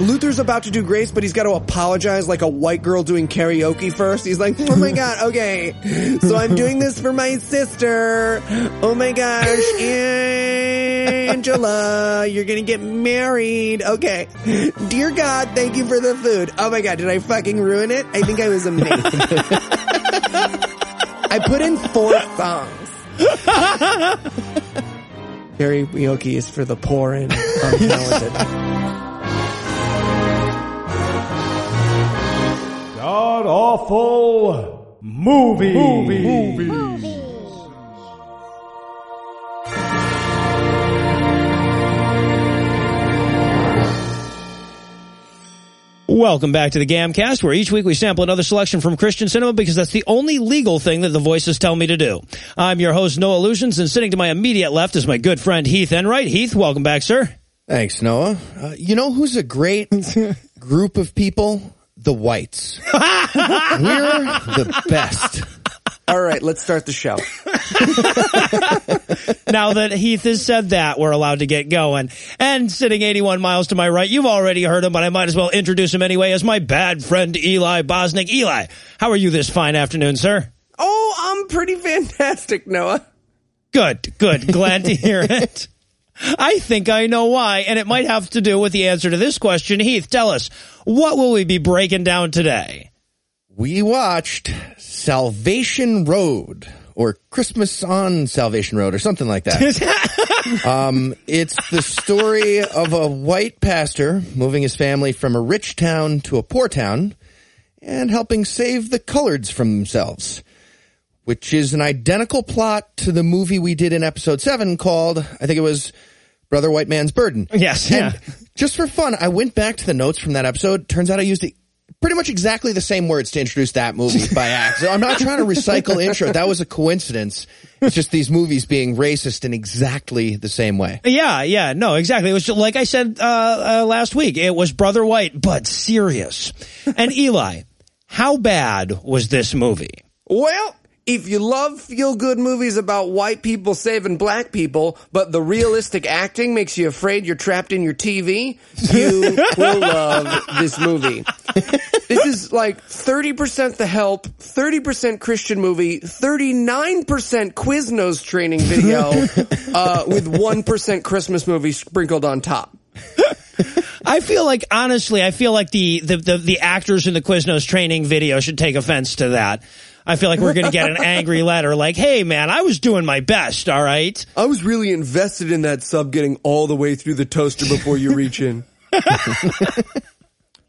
Luther's about to do grace, but he's got to apologize like a white girl doing karaoke first. He's like, oh my god, okay. So I'm doing this for my sister. Oh my gosh, Angela, you're gonna get married. Okay. Dear God, thank you for the food. Oh my god, did I fucking ruin it? I think I was amazing. I put in four songs. Karaoke is for the poor and untalented. God awful movie. movie. Welcome back to the Gamcast, where each week we sample another selection from Christian cinema because that's the only legal thing that the voices tell me to do. I'm your host, Noah Lugeons, and sitting to my immediate left is my good friend Heath Enright. Heath, welcome back, sir. Thanks, Noah. Uh, you know who's a great group of people? The whites. We're the best. All right, let's start the show. now that Heath has said that, we're allowed to get going. And sitting 81 miles to my right, you've already heard him, but I might as well introduce him anyway as my bad friend Eli Bosnick. Eli, how are you this fine afternoon, sir? Oh, I'm pretty fantastic, Noah. Good, good. Glad to hear it. I think I know why, and it might have to do with the answer to this question. Heath, tell us, what will we be breaking down today? We watched Salvation Road or Christmas on Salvation Road or something like that. um, it's the story of a white pastor moving his family from a rich town to a poor town and helping save the coloreds from themselves, which is an identical plot to the movie we did in episode seven called, I think it was Brother White Man's Burden. Yes. And yeah. just for fun, I went back to the notes from that episode. Turns out I used pretty much exactly the same words to introduce that movie by accident. I'm not trying to recycle intro. That was a coincidence. It's just these movies being racist in exactly the same way. Yeah, yeah, no, exactly. It was like I said uh, uh, last week. It was Brother White, but serious. And Eli, how bad was this movie? Well, if you love feel good movies about white people saving black people, but the realistic acting makes you afraid you're trapped in your TV, you will love this movie. This is like 30% The Help, 30% Christian movie, 39% Quiznos training video, uh, with 1% Christmas movie sprinkled on top. I feel like honestly, I feel like the, the, the, the actors in the Quiznos training video should take offense to that. I feel like we're going to get an angry letter like, hey man, I was doing my best, all right? I was really invested in that sub getting all the way through the toaster before you reach in.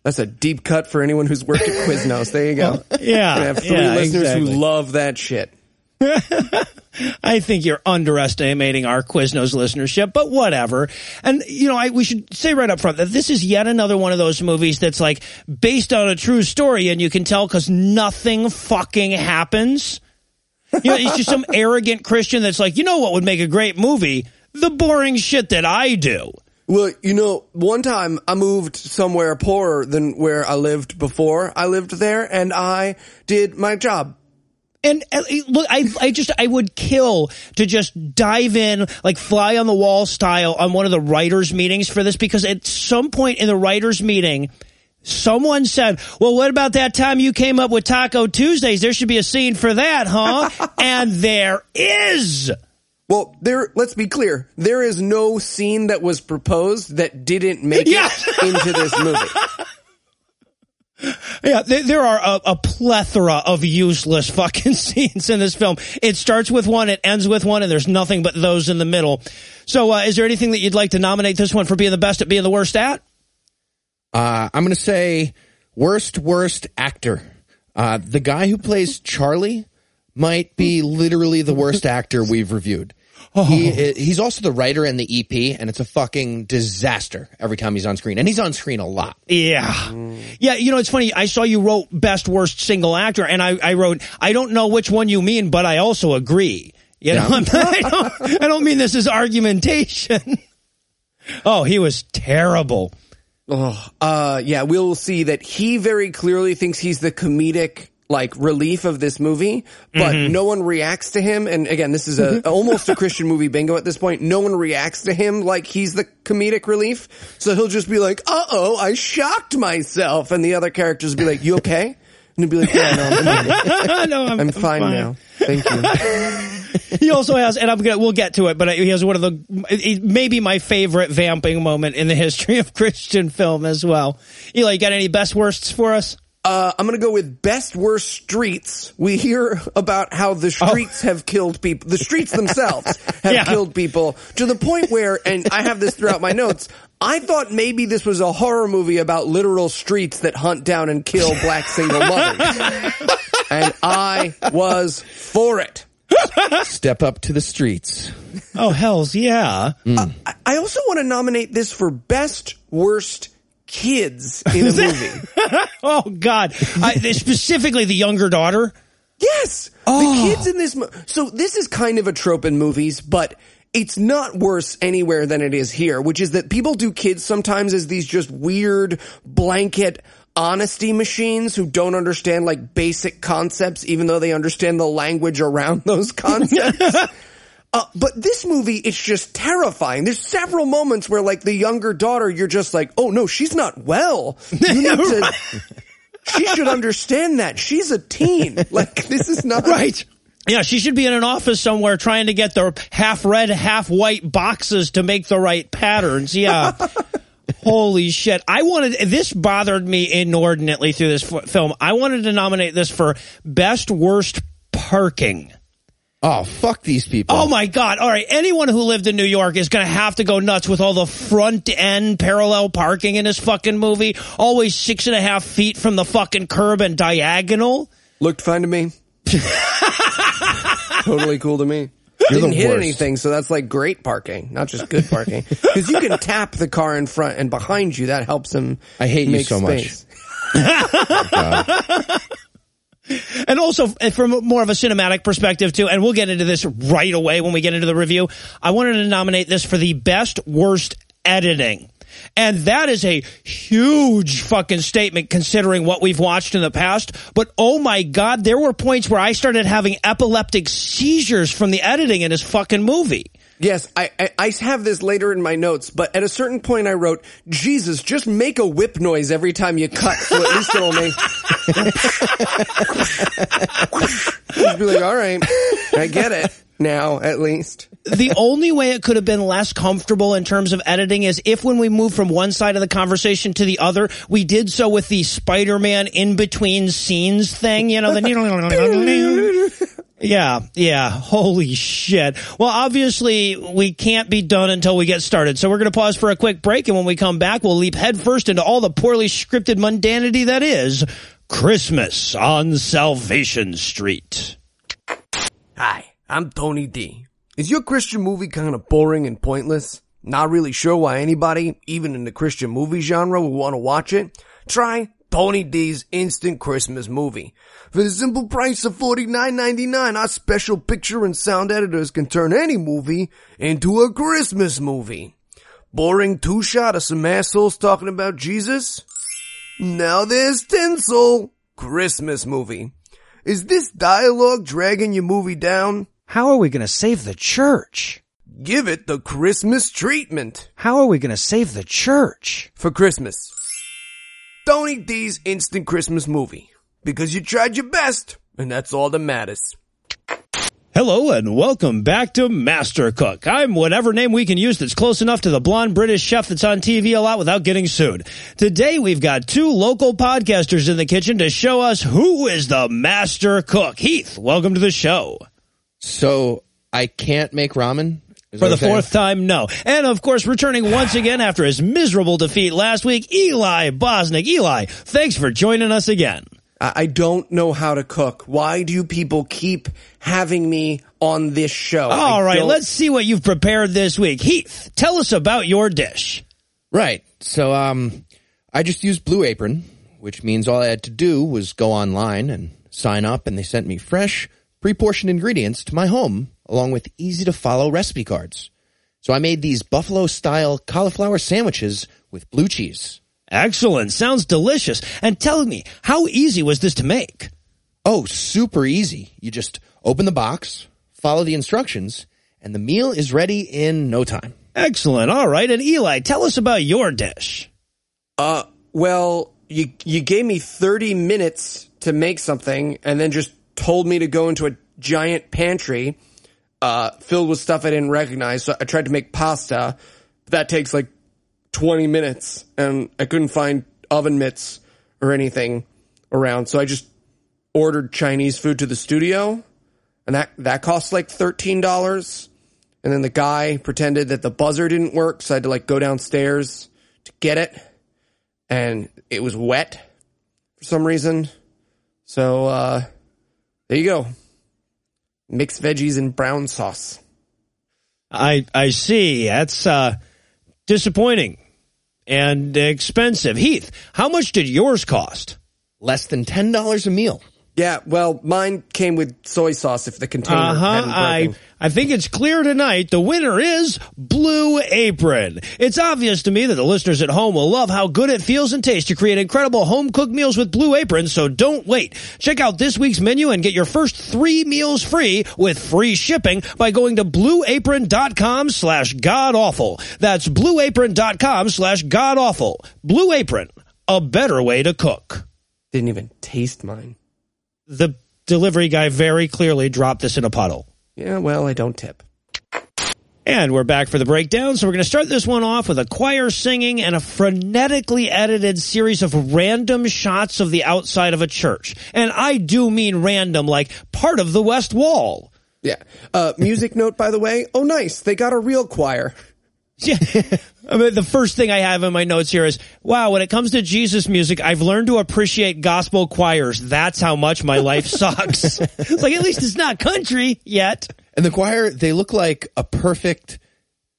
That's a deep cut for anyone who's worked at Quiznos. There you go. Yeah. I have three yeah, listeners exactly. who love that shit. I think you're underestimating our Quiznos listenership, but whatever. And, you know, I, we should say right up front that this is yet another one of those movies that's like based on a true story and you can tell because nothing fucking happens. You know, it's just some arrogant Christian that's like, you know what would make a great movie? The boring shit that I do. Well, you know, one time I moved somewhere poorer than where I lived before I lived there and I did my job. And uh, look, I, I just, I would kill to just dive in, like fly on the wall style on one of the writers meetings for this because at some point in the writers meeting, someone said, well, what about that time you came up with Taco Tuesdays? There should be a scene for that, huh? and there is. Well, there, let's be clear. There is no scene that was proposed that didn't make Yeah. it into this movie. Yeah, there, there are a, a plethora of useless fucking scenes in this film. It starts with one, it ends with one, and there's nothing but those in the middle. So, uh, is there anything that you'd like to nominate this one for being the best at being the worst at? Uh, I'm going to say worst, worst actor. Uh, the guy who plays Charlie might be literally the worst actor we've reviewed. He, he's also the writer and the EP, and it's a fucking disaster every time he's on screen. And he's on screen a lot. Yeah. Yeah, you know, it's funny. I saw you wrote best worst single actor, and I, I wrote, I don't know which one you mean, but I also agree. You know, Yeah. I, don't, I don't mean this as argumentation. oh, he was terrible. Oh, uh, yeah, we'll see that he very clearly thinks he's the comedic like relief of this movie, but Mm-hmm. no one reacts to him. And again, this is a almost a Christian movie bingo at this point. No one reacts to him like he's the comedic relief. So he'll just be like, "Uh oh, I shocked myself," and the other characters will be like, "You okay?" And he'll be like, "Yeah, no, I'm fine, no, I'm, I'm fine now. Thank you." he also has, and I'm gonna, we'll get to it, but he has one of the, maybe my favorite vamping moment in the history of Christian film as well. Eli, you got any best worsts for us? Uh, I'm gonna go with best worst streets. We hear about how the streets have killed people. The streets themselves have Yeah. killed people to the point where, and I have this throughout my notes. I thought maybe this was a horror movie about literal streets that hunt down and kill black single mothers. and I was for it. Step up to the streets. Oh, hells yeah. I- I also want to nominate this for best worst kids in a movie. Oh God. I, specifically the younger daughter. Yes, the oh. kids in this. Mo- so this is kind of a trope in movies, but it's not worse anywhere than it is here. Which is that people do kids sometimes as these just weird blanket honesty machines who don't understand like basic concepts, even though they understand the language around those concepts. Uh, but this movie, it's just terrifying. There's several moments where, like, the younger daughter, you're just like, oh no, she's not well. You need to. She should understand that. She's a teen. Like, this is not. Right. Yeah, she should be in an office somewhere trying to get the half red, half white boxes to make the right patterns. Yeah. Holy shit. I wanted, this bothered me inordinately through this f- film. I wanted to nominate this for best worst parking. Oh, fuck these people. Oh my God. All right. Anyone who lived in New York is going to have to go nuts with all the front end parallel parking in this fucking movie. Always six and a half feet from the fucking curb and diagonal. Looked fine to me. totally cool to me. You're Didn't hit worst. anything, so that's like great parking, not just good parking. Because you can tap the car in front and behind you. That helps him. I hate you make so much. space. Oh, And also uh, from more of a cinematic perspective too, and we'll get into this right away when we get into the review. I wanted to nominate this for the best worst editing. And that is a huge fucking statement considering what we've watched in the past. But oh my God, there were points where I started having epileptic seizures from the editing in this fucking movie. Yes, I, I I have this later in my notes, but at a certain point I wrote, Jesus, just make a whip noise every time you cut, so at least it'll make. just be like, all right, I get it now, at least. the only way it could have been less comfortable in terms of editing is if when we move from one side of the conversation to the other, we did so with the Spider-Man in between scenes thing, you know, the Yeah, yeah. Holy shit. Well, obviously we can't be done until we get started. So we're going to pause for a quick break and when we come back, we'll leap headfirst into all the poorly scripted mundanity that is Christmas on Salvation Street. Hi, I'm Tony D. Is your Christian movie kind of boring and pointless? Not really sure why anybody, even in the Christian movie genre, would want to watch it? Try Tony D's Instant Christmas Movie. For the simple price of $49.99, our special picture and sound editors can turn any movie into a Christmas movie. Boring two-shot of some assholes talking about Jesus? Now there's tinsel. Christmas movie. Is this dialogue dragging your movie down? How are we going to save the church? Give it the Christmas treatment How are we going to save the church? for Christmas. Tony D's Instant Christmas Movie. Because you tried your best, and that's all that matters. Hello and welcome back to Master Cook. I'm whatever name we can use that's close enough to the blonde British chef that's on TV a lot without getting sued. Today we've got two local podcasters in the kitchen to show us who is the Master Cook. Heath, welcome to the show. So I can't make ramen? For the fourth time, no. And of course, returning once again after his miserable defeat last week, Eli Bosnick. Eli, thanks for joining us again. I don't know how to cook. Why do people keep having me on this show? All right, let's see what you've prepared this week. Heath, tell us about your dish. Right. So, um, I just used Blue Apron, which means all I had to do was go online and sign up, and they sent me fresh, pre-portioned ingredients to my home, along with easy to follow recipe cards. So I made these buffalo style cauliflower sandwiches with blue cheese. Excellent. Sounds delicious. And tell me, how easy was this to make? Oh, super easy. You just open the box, follow the instructions, and the meal is ready in no time. Excellent. All right. And Eli, tell us about your dish. Uh, well, you you gave me 30 minutes to make something and then just told me to go into a giant pantry uh, filled with stuff I didn't recognize. So I tried to make pasta. That takes like 20 minutes and I couldn't find oven mitts or anything around. So I just ordered Chinese food to the studio and that, that cost like $13. And then the guy pretended that the buzzer didn't work. So I had to like go downstairs to get it and it was wet for some reason. So, uh, there you go. Mixed veggies and brown sauce. I I see. That's uh, disappointing and expensive. Heath, how much did yours cost? Less than $10 a meal. Yeah, well, mine came with soy sauce if the container Uh huh. hadn't I broken. I think it's clear tonight. The winner is Blue Apron. It's obvious to me that the listeners at home will love how good it feels and tastes to create incredible home cooked meals with Blue Apron. So don't wait. Check out this week's menu and get your first three meals free with free shipping by going to blueapron.com slash god awful. That's blueapron.com slash god awful. Blue Apron, a better way to cook. Didn't even taste mine. The delivery guy very clearly dropped this in a puddle. Yeah, well, I don't tip. And we're back for the breakdown. So we're going to start this one off with a choir singing and a frenetically edited series of random shots of the outside of a church. And I do mean random, like part of the West Wall. Yeah. Uh, music note, by the way. Oh, nice. They got a real choir. Yeah. I mean, the first thing I have in my notes here is, wow, when it comes to Jesus music, I've learned to appreciate gospel choirs. That's how much my life sucks. it's like, at least it's not country yet. And the choir, they look like a perfect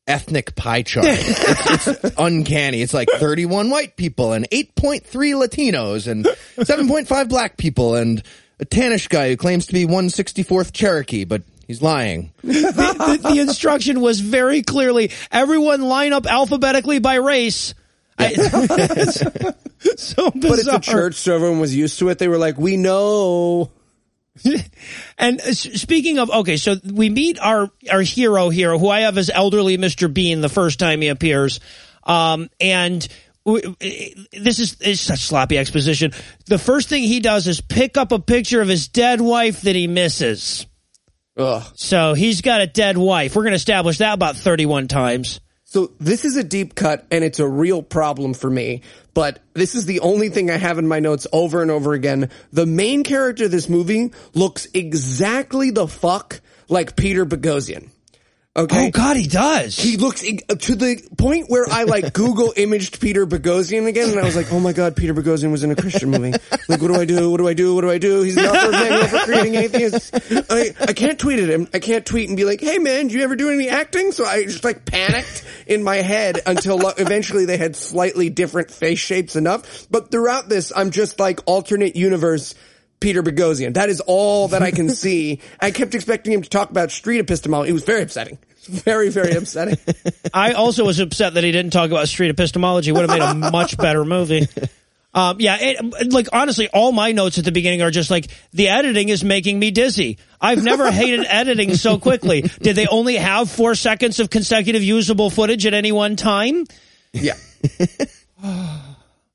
ethnic pie chart. it's, it's uncanny. It's like 31 white people and 8.3 Latinos and 7.5 black people and a tannish guy who claims to be 164th Cherokee, but he's lying. the, the instruction was very clearly everyone line up alphabetically by race. I, so bizarre. But it's a church, so everyone was used to it. They were like, we know. And speaking of, okay, so we meet our our hero here, who I have as elderly Mr. Bean the first time he appears, um, and. w- This is, is such sloppy exposition. The first thing he does is pick up a picture of his dead wife that he misses. Ugh. So he's got a dead wife. We're going to establish that about 31 times. So this is a deep cut and it's a real problem for me, but this is the only thing I have in my notes over and over again. The main character of this movie looks exactly the fuck like Peter Boghossian. Okay. Oh God, he does. He looks uh, to the point where I like Google imaged Peter Boghossian again, and I was like, "Oh my god, Peter Boghossian was in a Christian movie. Like, what do I do? What do I do? What do I do? He's the author of Manual for Creating Atheists. I I can't tweet at him. I can't tweet and be like, "Hey man, do you ever do any acting?" So I just like panicked in my head until lo- eventually they had slightly different face shapes enough. But throughout this, I'm just like alternate universe. Peter Boghossian. That is all that I can see. I kept expecting him to talk about street epistemology. It was very upsetting. Very, very upsetting. I also was upset that he didn't talk about street epistemology. Would have made a much better movie. Um, yeah, it, like honestly, all my notes at the beginning are just like the editing is making me dizzy. I've never hated editing so quickly. Did they only have four seconds of consecutive usable footage at any one time? Yeah.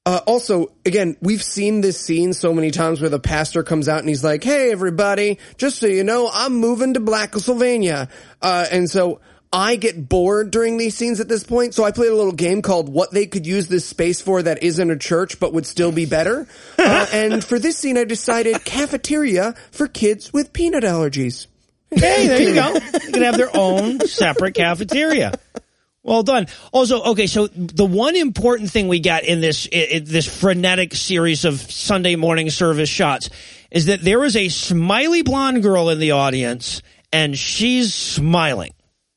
Uh, also, again, we've seen this scene so many times where the pastor comes out and he's like, "Hey, everybody! Just so you know, I'm moving to Blackosylvania," uh, and so I get bored during these scenes at this point. So I played a little game called "What They Could Use This Space For That Isn't a Church But Would Still Be Better," uh, and for this scene, I decided cafeteria for kids with peanut allergies. Hey, there you go. You can have their own separate cafeteria. Well done. Also, okay, so the one important thing we got in this i i this frenetic series of Sunday morning service shots is that there is a smiley blonde girl in the audience, and she's smiling.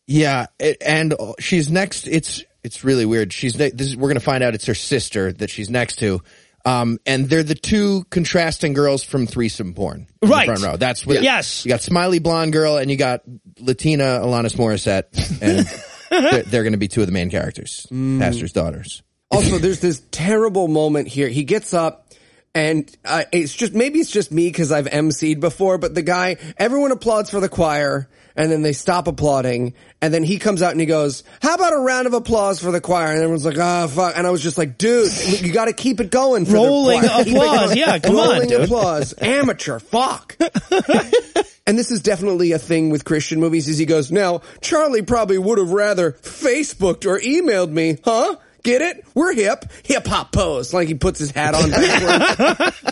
Yeah, and she's next. It's it's really weird. She's ne- this is, we're gonna find out it's her sister that she's next to. Um, and they're the two contrasting girls from threesome porn. in Right. front row. That's what. Yes. You got smiley blonde girl and you got Latina Alanis Morissette, and they're, they're going to be two of the main characters, pastor's daughters. Also, there's this terrible moment here. He gets up. and uh, it's just maybe it's just me because I've emceed before, but the guy, everyone applauds for the choir, and then they stop applauding, and then he comes out and he goes, "How about a round of applause for the choir?" And everyone's like, "Ah, fuck!" And I was just like, "Dude, you got to keep it going." For Rolling the choir. Applause. Yeah, come on, Rolling dude. applause. Amateur. Fuck. And this is definitely a thing with Christian movies. Is he goes, now Charlie probably would have rather Facebooked or emailed me, huh? Get it? We're hip, hip hop pose. Like he puts his hat on backwards.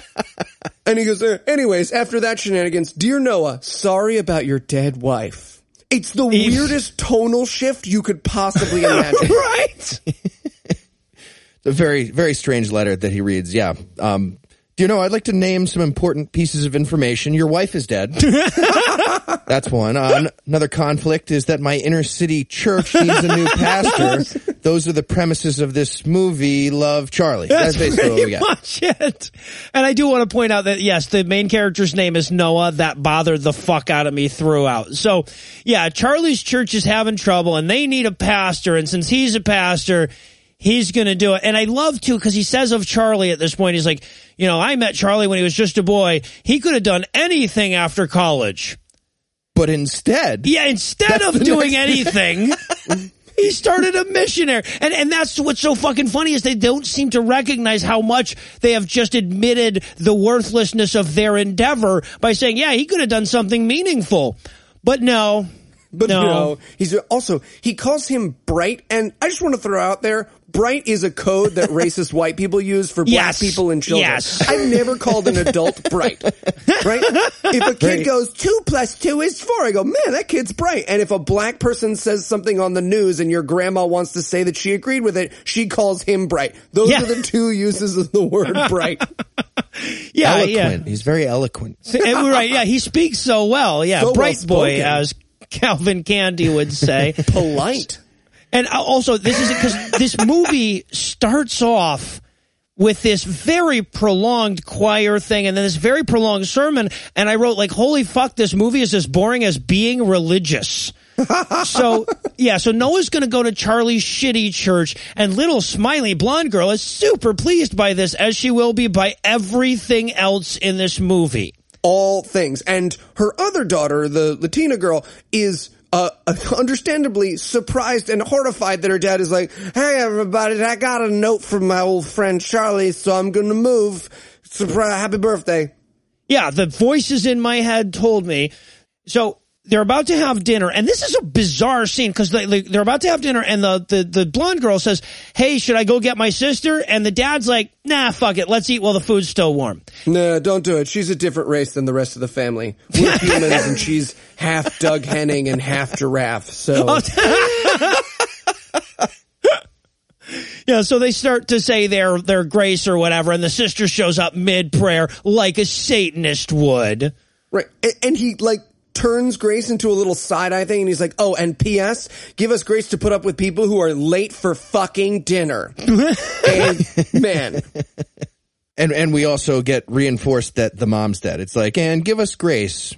and he goes, uh, anyways, after that shenanigans, dear Noah, sorry about your dead wife. It's the weirdest tonal shift you could possibly imagine. right. a very very strange letter that he reads. Yeah. Um, do you know? I'd like to name some important pieces of information. Your wife is dead. That's one. Uh, an- another conflict is that my inner city church needs a new pastor. Those are the premises of this movie. Love Charlie. That's, basically what we pretty got. much it. And I do want to point out that yes, the main character's name is Noah. That bothered the fuck out of me throughout. So yeah, Charlie's church is having trouble and they need a pastor. And since he's a pastor, he's going to do it. And I love to because he says of Charlie at this point, he's like, you know, I met Charlie when he was just a boy. He could have done anything after college. But instead, Yeah, instead of doing anything, he started a missionary. And and that's what's so fucking funny is they don't seem to recognize how much they have just admitted the worthlessness of their endeavor by saying, yeah, he could have done something meaningful. But no. But no. no. he's also he calls him bright, and I just want to throw out there, bright is a code that racist white people use for black Yes. people and children. Yes. I've never called an adult bright. Right? If a kid goes two plus two is four, I go, man, that kid's bright. And if a black person says something on the news and your grandma wants to say that she agreed with it, she calls him bright. Those Yeah. are the two uses of the word bright. Yeah, eloquent. yeah. He's very eloquent. And we're right. Yeah, he speaks so well. Yeah, So bright boy, well-spoken. as Calvin Candie would say. Polite. And also, this is because this movie starts off with this very prolonged choir thing and then this very prolonged sermon. And I wrote like, holy fuck, this movie is as boring as being religious. so yeah, so Noah's gonna go to Charlie's shitty church and little smiley blonde girl is super pleased by this as she will be by everything else in this movie. all things. And her other daughter, the Latina girl, is uh, understandably surprised and horrified that her dad is like, "Hey, everybody, I got a note from my old friend Charlie, so I'm going to move. Surprise! Happy birthday." Yeah, the voices in my head told me. So they're about to have dinner, and this is a bizarre scene because they, they, they're about to have dinner, and the, the, the blonde girl says, Hey, should I go get my sister? And the dad's like, Nah, fuck it. Let's eat while the food's still warm. No, don't do it. She's a different race than the rest of the family. We're humans, and she's half Doug Henning and half giraffe. So Yeah, so they start to say their, their grace or whatever, and the sister shows up mid prayer like a Satanist would. Right. A- And he like turns Grace into a little side eye thing and he's like, oh, and P.S. Give us grace to put up with people who are late for fucking dinner. man, And and we also get reinforced that the mom's dead. It's like, and give us grace,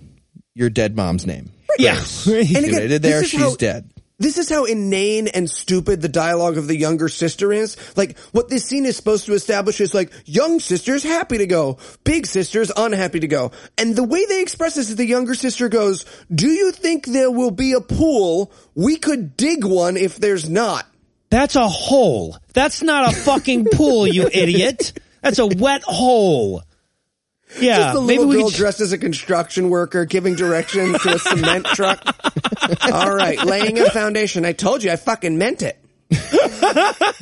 your dead mom's name. Yeah. And again, there, she's how- dead. This is how inane and stupid the dialogue of the younger sister is. Like, what this scene is supposed to establish is like, young sister's happy to go, big sister's unhappy to go. And the way they express this is the younger sister goes, do you think there will be a pool? We could dig one if there's not. That's a hole. That's not a fucking pool, you idiot. That's a wet hole. Yeah, Just the maybe little we girl dressed as a construction worker giving directions to a cement truck. All right, laying a foundation. I told you, I fucking meant it.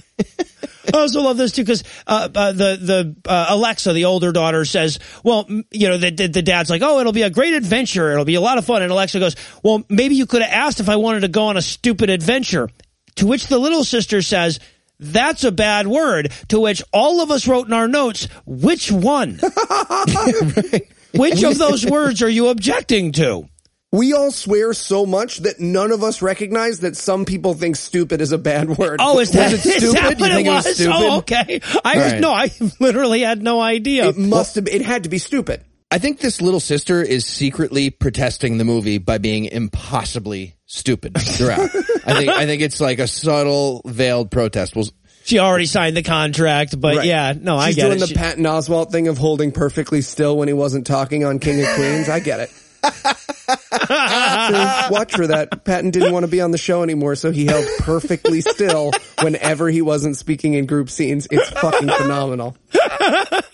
I also love this too because uh, uh, the the uh, Alexa, the older daughter, says, "Well, m- you know, the, the the dad's like, oh, it'll be a great adventure. It'll be a lot of fun." And Alexa goes, "Well, maybe you could have asked if I wanted to go on a stupid adventure." To which the little sister says. That's a bad word. To which all of us wrote in our notes, which one? Which of those words are you objecting to? We all swear so much that none of us recognize that some people think stupid is a bad word. Oh, is that, it is stupid? that what it it was was? stupid? Oh, okay. I was, right. no, I literally had no idea. It must have. It had to be stupid. I think this little sister is secretly protesting the movie by being impossibly stupid throughout. I think I think it's like a subtle veiled protest. Well, she already signed the contract, but Right. yeah, no, I She's get doing it. the She- Patton Oswalt thing of holding perfectly still when he wasn't talking on King of Queens. I get it. So watch for that. Patton didn't want to be on the show anymore, so he held perfectly still whenever he wasn't speaking in group scenes. It's fucking phenomenal.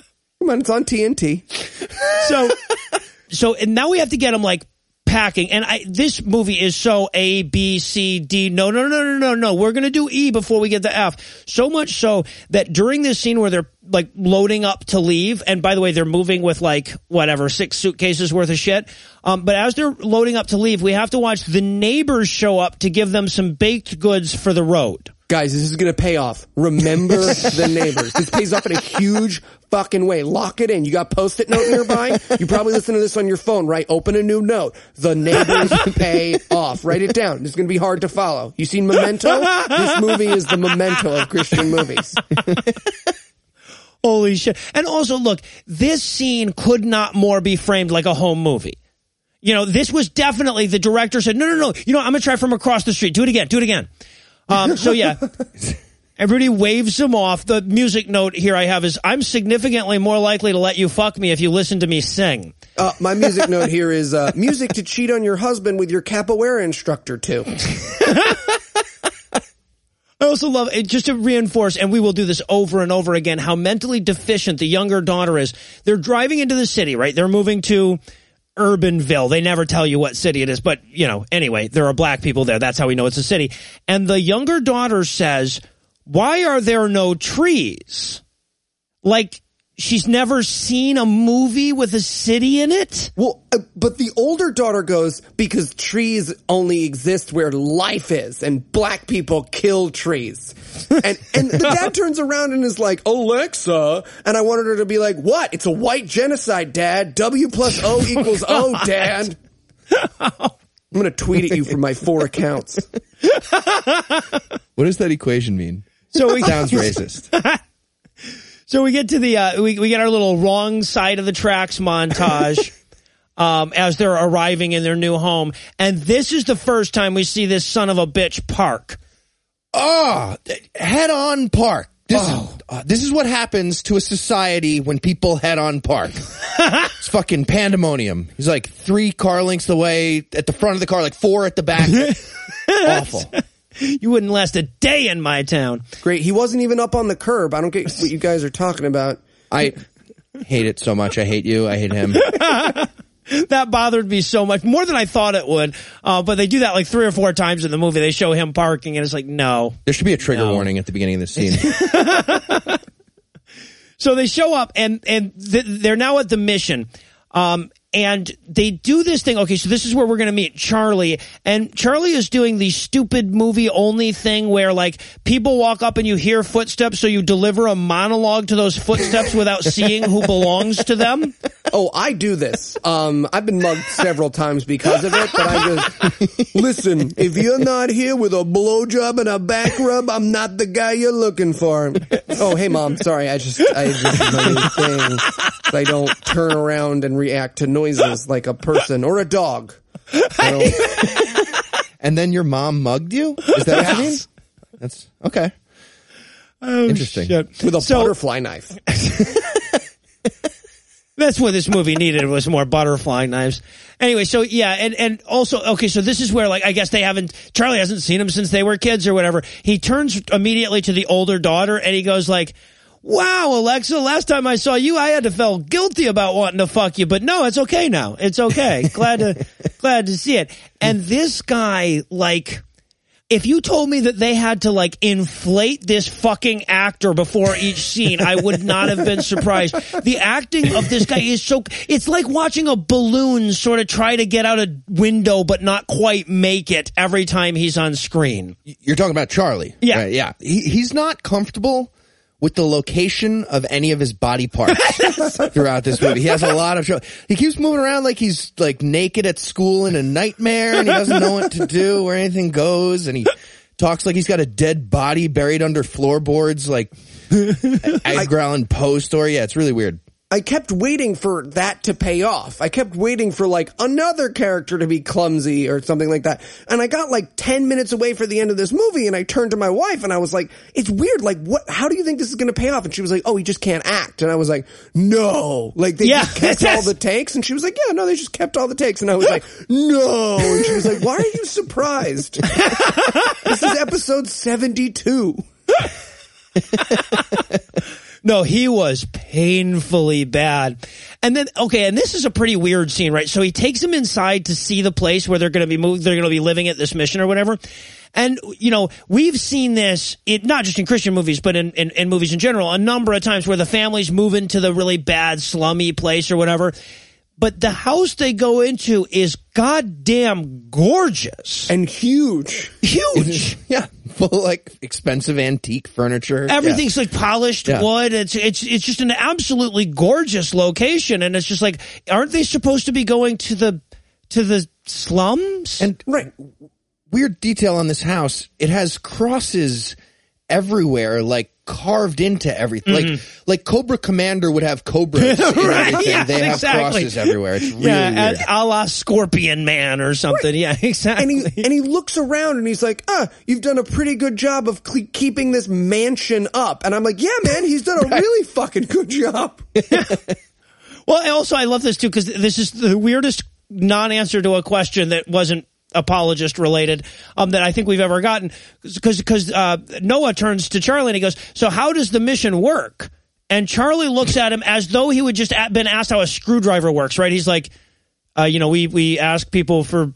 Come on, it's on TNT. so so and now we have to get him like packing. And I this movie is so A B C D. No no no no no no. We're going to do E before we get the F. So much so that during this scene where they're like loading up to leave and by the way they're moving with like whatever six suitcases worth of shit. Um but as they're loading up to leave we have to watch the neighbors show up to give them some baked goods for the road Guys, this is going to pay off. Remember the neighbors. This pays off in a huge fucking way. Lock it in. You got post-it note nearby? You probably listen to this on your phone, right? Open a new note. The neighbors pay off. Write it down. It's going to be hard to follow. You seen Memento? This movie is the memento of Christian movies. Holy shit. And also, look, this scene could not more be framed like a home movie. You know, this was definitely the director said, no, no, no, you know, I'm going to try from across the street. Do it again. Do it again. Um, so yeah. Everybody waves him off. The music note here I have is, I'm significantly more likely to let you fuck me if you listen to me sing. Uh, my music note here is uh, music to cheat on your husband with your capoeira instructor too. I also love it just to reinforce, and we will do this over and over again, how mentally deficient the younger daughter is. They're driving into the city, right? They're moving to Urbanville. They never tell you what city it is, but you know, anyway, there are black people there. That's how we know it's a city. And the younger daughter says, why are there no trees? Like, she's never seen a movie with a city in it? Well, uh, but the older daughter goes because trees only exist where life is, and black people kill trees. And and the dad turns around and is like, Alexa, and I wanted her to be like, what? It's a white genocide, Dad. W plus O equals O, Dad. I'm gonna tweet at you from my four accounts. What does that equation mean? So we, Sounds racist. So we get to the uh, we we get our little wrong side of the tracks montage um, as they're arriving in their new home, and this is the first time we see this son of a bitch park. Oh, head on park. This, is, uh, this is what happens to a society when people head on park. it's fucking pandemonium. He's like three car lengths away at the front of the car, like four at the back. Awful. You wouldn't last a day in my town. Great. He wasn't even up on the curb. I don't get what you guys are talking about. I hate it so much. I hate you. I hate him. That bothered me so much more than I thought it would. Uh, but they do that like three or four times in the movie. They show him parking, and it's like no. There should be a trigger No. warning at the beginning of the scene. So they show up and and th- they're now at the mission. Um, and they do this thing. Okay, so this is where we're going to meet Charlie. And Charlie is doing the stupid movie only thing where like people walk up and you hear footsteps, so you deliver a monologue to those footsteps without seeing who belongs to them. Oh, I do this. Um, I've been mugged several times because of it, but I just listen. If you're not here with a blowjob and a back rub, I'm not the guy you're looking for. Oh, hey, mom. Sorry, I just I just my new thing. I don't turn around and react to noises like a person or a dog. Don't- and then your mom mugged you? Is that what you mean? That's okay. Oh, Interesting. with a So- butterfly knife. That's what this movie needed was more butterfly knives. Anyway, so yeah, and and also okay, so this is where like I guess they haven't Charlie hasn't seen him since they were kids or whatever. He turns immediately to the older daughter and he goes like, "Wow, Alexa, last time I saw you, I had to feel guilty about wanting to fuck you, but no, it's okay now. It's okay. glad to glad to see it." And this guy like if you told me that they had to like inflate this fucking actor before each scene, I would not have been surprised. The acting of this guy is so, it's like watching a balloon sort of try to get out a window but not quite make it every time he's on screen. You're talking about Charlie. Yeah. Right, yeah. He, he's not comfortable with the location of any of his body parts throughout this movie. He has a lot of trouble. He keeps moving around like he's like naked at school in a nightmare and he doesn't know what to do where anything goes and he talks like he's got a dead body buried under floorboards like Edgar Allan Poe story. Yeah, it's really weird. I kept waiting for that to pay off. I kept waiting for like another character to be clumsy or something like that. And I got like 10 minutes away for the end of this movie and I turned to my wife and I was like, it's weird. Like what, how do you think this is going to pay off? And she was like, oh, he just can't act. And I was like, no, like they Yeah. just kept all the takes. And she was like, yeah, no, they just kept all the takes. And I was like, no. And she was like, why are you surprised? this is episode 72. No, he was painfully bad. And then, okay, and this is a pretty weird scene, right? So he takes him inside to see the place where they're going to be moved, they're going to be living at this mission or whatever. And, you know, we've seen this, it, not just in Christian movies, but in, in, in movies in general, a number of times where the families move into the really bad, slummy place or whatever. But the house they go into is goddamn gorgeous. And huge. Huge. Yeah, full like expensive antique furniture. Everything's like polished Yeah. wood. It's it's it's just an absolutely gorgeous location, and it's just like, aren't they supposed to be going to the to the slums? And Right. weird detail on this house. It has crosses everywhere, like carved into everything. Like like Cobra Commander would have cobras Mm-hmm. Right, everything. yeah, they have exactly. crosses everywhere. It's really yeah, weird. a, a la Scorpion Man or something. Yeah, exactly. and he and he looks around and he's like, "Ah, you've done a pretty good job of cle keeping this mansion up." And I'm like, "Yeah, man, he's done a really fucking good job." Well, also I love this too because this is the weirdest non-answer to a question that wasn't apologist related um, that I think we've ever gotten because because uh, Noah turns to Charlie and he goes, "So how does the mission work?" And Charlie looks at him as though he would just a- been asked how a screwdriver works. Right? He's like, uh, "You know, we we ask people for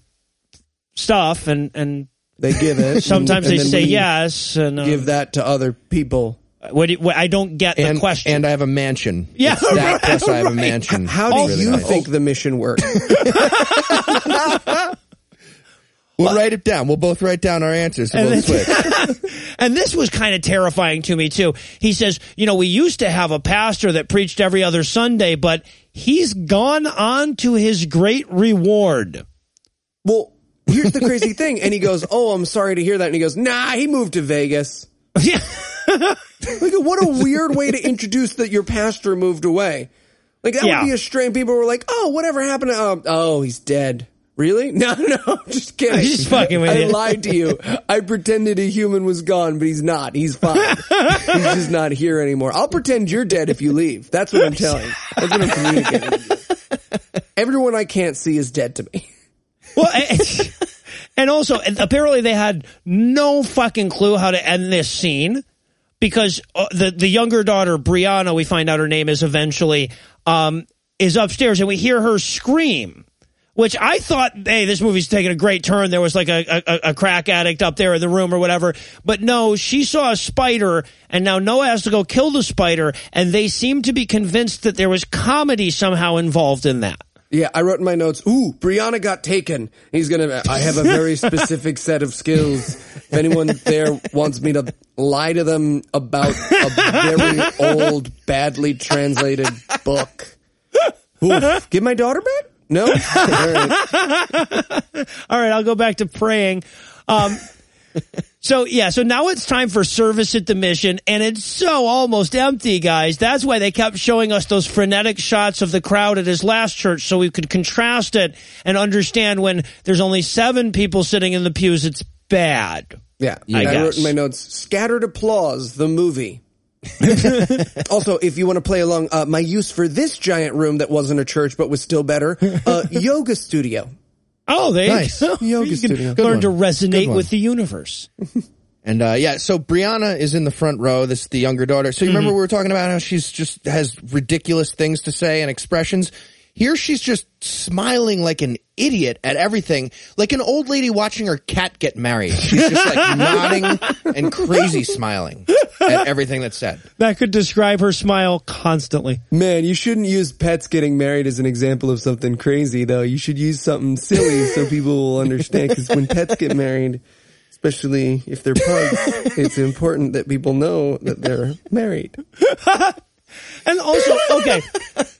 stuff and and They give it. sometimes and they say yes and uh, Give that to other people. what, do you- what I don't get the question. and I have a mansion. Yeah, It's that right, plus I have a mansion. How do really you nice. think the mission works? We'll write it down. We'll both write down our answers. And we'll switch. And this was kind of terrifying to me too. He says, you know, we used to have a pastor that preached every other Sunday, but he's gone on to his great reward. well, here's the crazy thing. And he goes, "Oh, I'm sorry to hear that." And he goes, "Nah, he moved to Vegas." Yeah. Like, what a weird way to introduce that your pastor moved away. Like that Yeah. would be a strange. People were like, "Oh, whatever happened to? Um, oh, he's dead." Really? No, no, I'm just kidding. Just fucking with I you. lied to you. I pretended a human was gone, but he's not. He's fine. he's just not here anymore. I'll pretend you're dead if you leave. That's what I'm telling. That's what I'm communicating. with you. Everyone I can't see is dead to me. Well, and- and also, apparently they had no fucking clue how to end this scene because uh, the the younger daughter Brianna, we find out her name is eventually, um, is upstairs, and we hear her scream. Which I thought, hey, this movie's taking a great turn. There was like a, a, a crack addict up there in the room or whatever. But no, she saw a spider and now Noah has to go kill the spider. And they seem to be convinced that there was comedy somehow involved in that. Yeah, I wrote in my notes, ooh, Brianna got taken. He's gonna, I have a very specific set of skills. If anyone there wants me to lie to them about a very old, badly translated book. Oof. Give my daughter back? No? All right. All right, I'll go back to praying. Um, so yeah, so now it's time for service at the mission, and it's so almost empty, guys. That's why they kept showing us those frenetic shots of the crowd at his last church, so we could contrast it and understand when there's only seven people sitting in the pews. It's bad. Yeah, I I, wrote in my notes, scattered applause, the movie. also, if you want to play along, uh, my use for this giant room that wasn't a church but was still better, uh, yoga studio. Oh, they Nice. you Yoga can studio. Good learn one. to resonate with the universe. And uh, yeah, so Brianna is in the front row. This is the younger daughter. So you remember we were talking about how she's just has ridiculous things to say and expressions. Here she's just smiling like an idiot at everything, like an old lady watching her cat get married. She's just like nodding and crazy smiling at everything that's said. That could describe her smile constantly. Man, you shouldn't use pets getting married as an example of something crazy, though. You should use something silly so people will understand. Because when pets get married, especially if they're pugs, it's important that people know that they're married. And also, okay,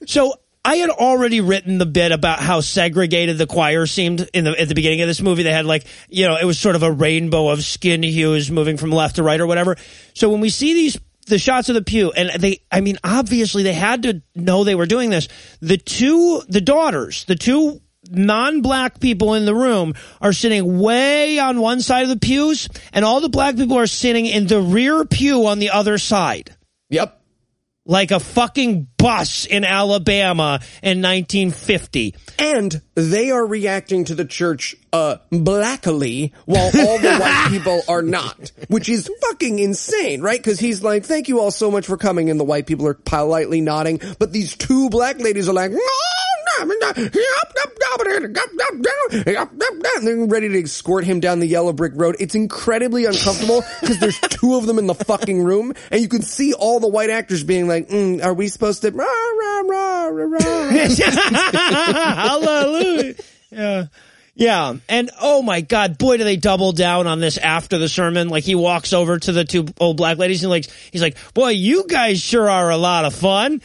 so I had already written the bit about how segregated the choir seemed in the at the beginning of this movie. They had like, you know, it was sort of a rainbow of skin hues moving from left to right or whatever. So when we see these the shots of the pew, and they, I mean, obviously they had to know they were doing this. The two, the daughters, the two non-black people in the room are sitting way on one side of the pews, and all the black people are sitting in the rear pew on the other side. Yep. Like a fucking bus in Alabama in 1950. And they are reacting to the church uh blackly while all the white people are not, which is fucking insane, right? Cuz he's like, "Thank you all so much for coming." And the white people are politely nodding, but these two black ladies are like, they're ready to escort him down the yellow brick road. It's incredibly uncomfortable because there's two of them in the fucking room, and you can see all the white actors being like, mm, "Are we supposed to?" Rah, rah, rah, rah, rah. Hallelujah. Yeah. Yeah. And oh my God, boy, do they double down on this after the sermon. Like he walks over to the two old black ladies and like, he's like, boy, you guys sure are a lot of fun.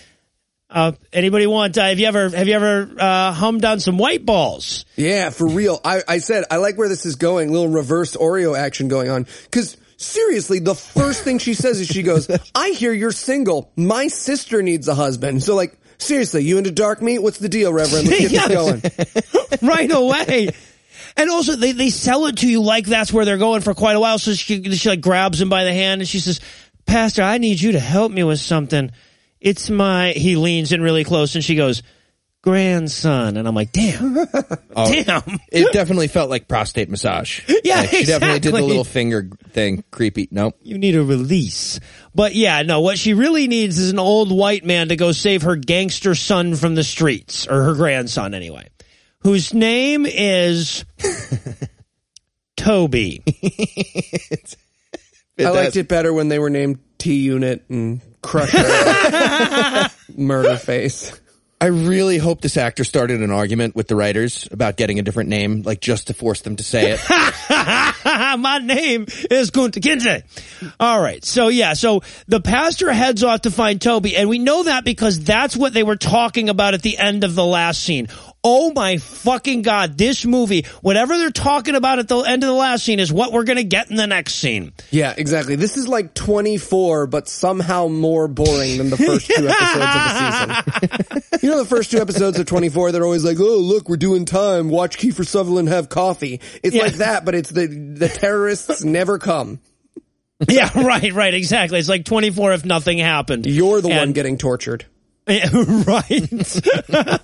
Uh, anybody want, uh, have you ever, have you ever, uh, hummed on some white balls? Yeah, for real. I, I said, I like where this is going. Little reverse Oreo action going on. Cause seriously, the first thing she says is she goes, I hear you're single. My sister needs a husband. So like, seriously, you into dark meat? What's the deal, Reverend? Let's get Yeah. this going. right away. And also, they, they sell it to you like that's where they're going for quite a while. So she, she like grabs him by the hand and she says, Pastor, I need you to help me with something. It's my, he leans in really close and she goes, grandson. And I'm like, damn, oh, damn. It definitely felt like prostate massage. Yeah, Like, she definitely did the little finger thing. Creepy. Nope. You need a release. But yeah, no, what she really needs is an old white man to go save her gangster son from the streets, or her grandson anyway, whose name is Toby. I liked it better when they were named T Unit and Crusher, Murder Face. I really hope this actor started an argument with the writers about getting a different name, like just to force them to say it. My name is Kunta Kinte. All right. So yeah, so the pastor heads off to find Toby, and we know that because that's what they were talking about at the end of the last scene. Oh my fucking god, this movie, whatever they're talking about at the end of the last scene is what we're gonna get in the next scene. Yeah, exactly. This is like 24, but somehow more boring than the first two episodes of the season. you know, the first two episodes of 24, they're always like, oh, look, we're doing time. Watch Kiefer Sutherland have coffee. It's Yeah. like that, but it's the, the terrorists never come. yeah, right, right, exactly. It's like 24 if nothing happened. You're the one getting tortured. Yeah, right.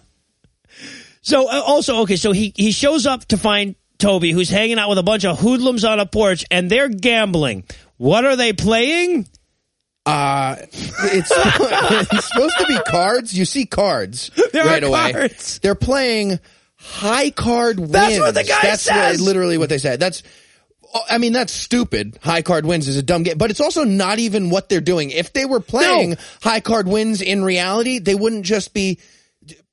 So uh, also okay, so he he shows up to find Toby, who's hanging out with a bunch of hoodlums on a porch, and they're gambling. What are they playing? Uh, it's, it's supposed to be cards. You see cards There right away. cards. They're playing high card wins. That's what the guy That's says. what- literally what they said. That's, I mean, that's stupid. High card wins is a dumb game, but it's also not even what they're doing. If they were playing No. high card wins in reality, they wouldn't just be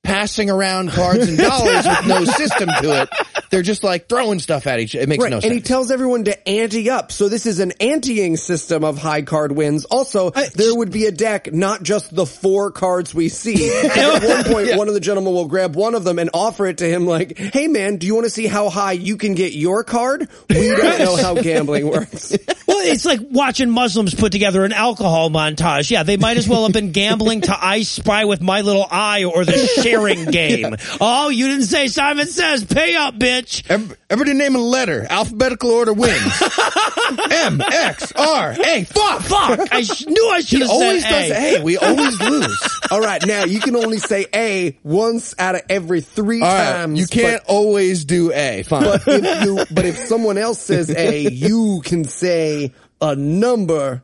passing around cards and dollars with no system to it. They're just like throwing stuff at each. It makes Right. no and sense. he tells everyone to ante up. So this is an anteing system of high card wins. Also, uh, there would be a deck, not just the four cards we see. At one point, one of the gentlemen will grab one of them and offer it to him like, hey man, do you want to see how high you can get your card? We don't know how gambling works. Well, it's like watching Muslims put together an alcohol montage. Yeah, they might as well have been gambling to I Spy with My Little Eye or the sharing game. Oh, you didn't say Simon Says. Pay up, bitch. Ever, ever to name a letter, alphabetical order wins. M, X, R, A. Fuck! Fuck! I sh- knew I should He have always said does A. We always lose. All right. Now you can only say A once out of every three All right, times. you can't always do A. Fine. But, but if you, but if someone else says A, you can say a number.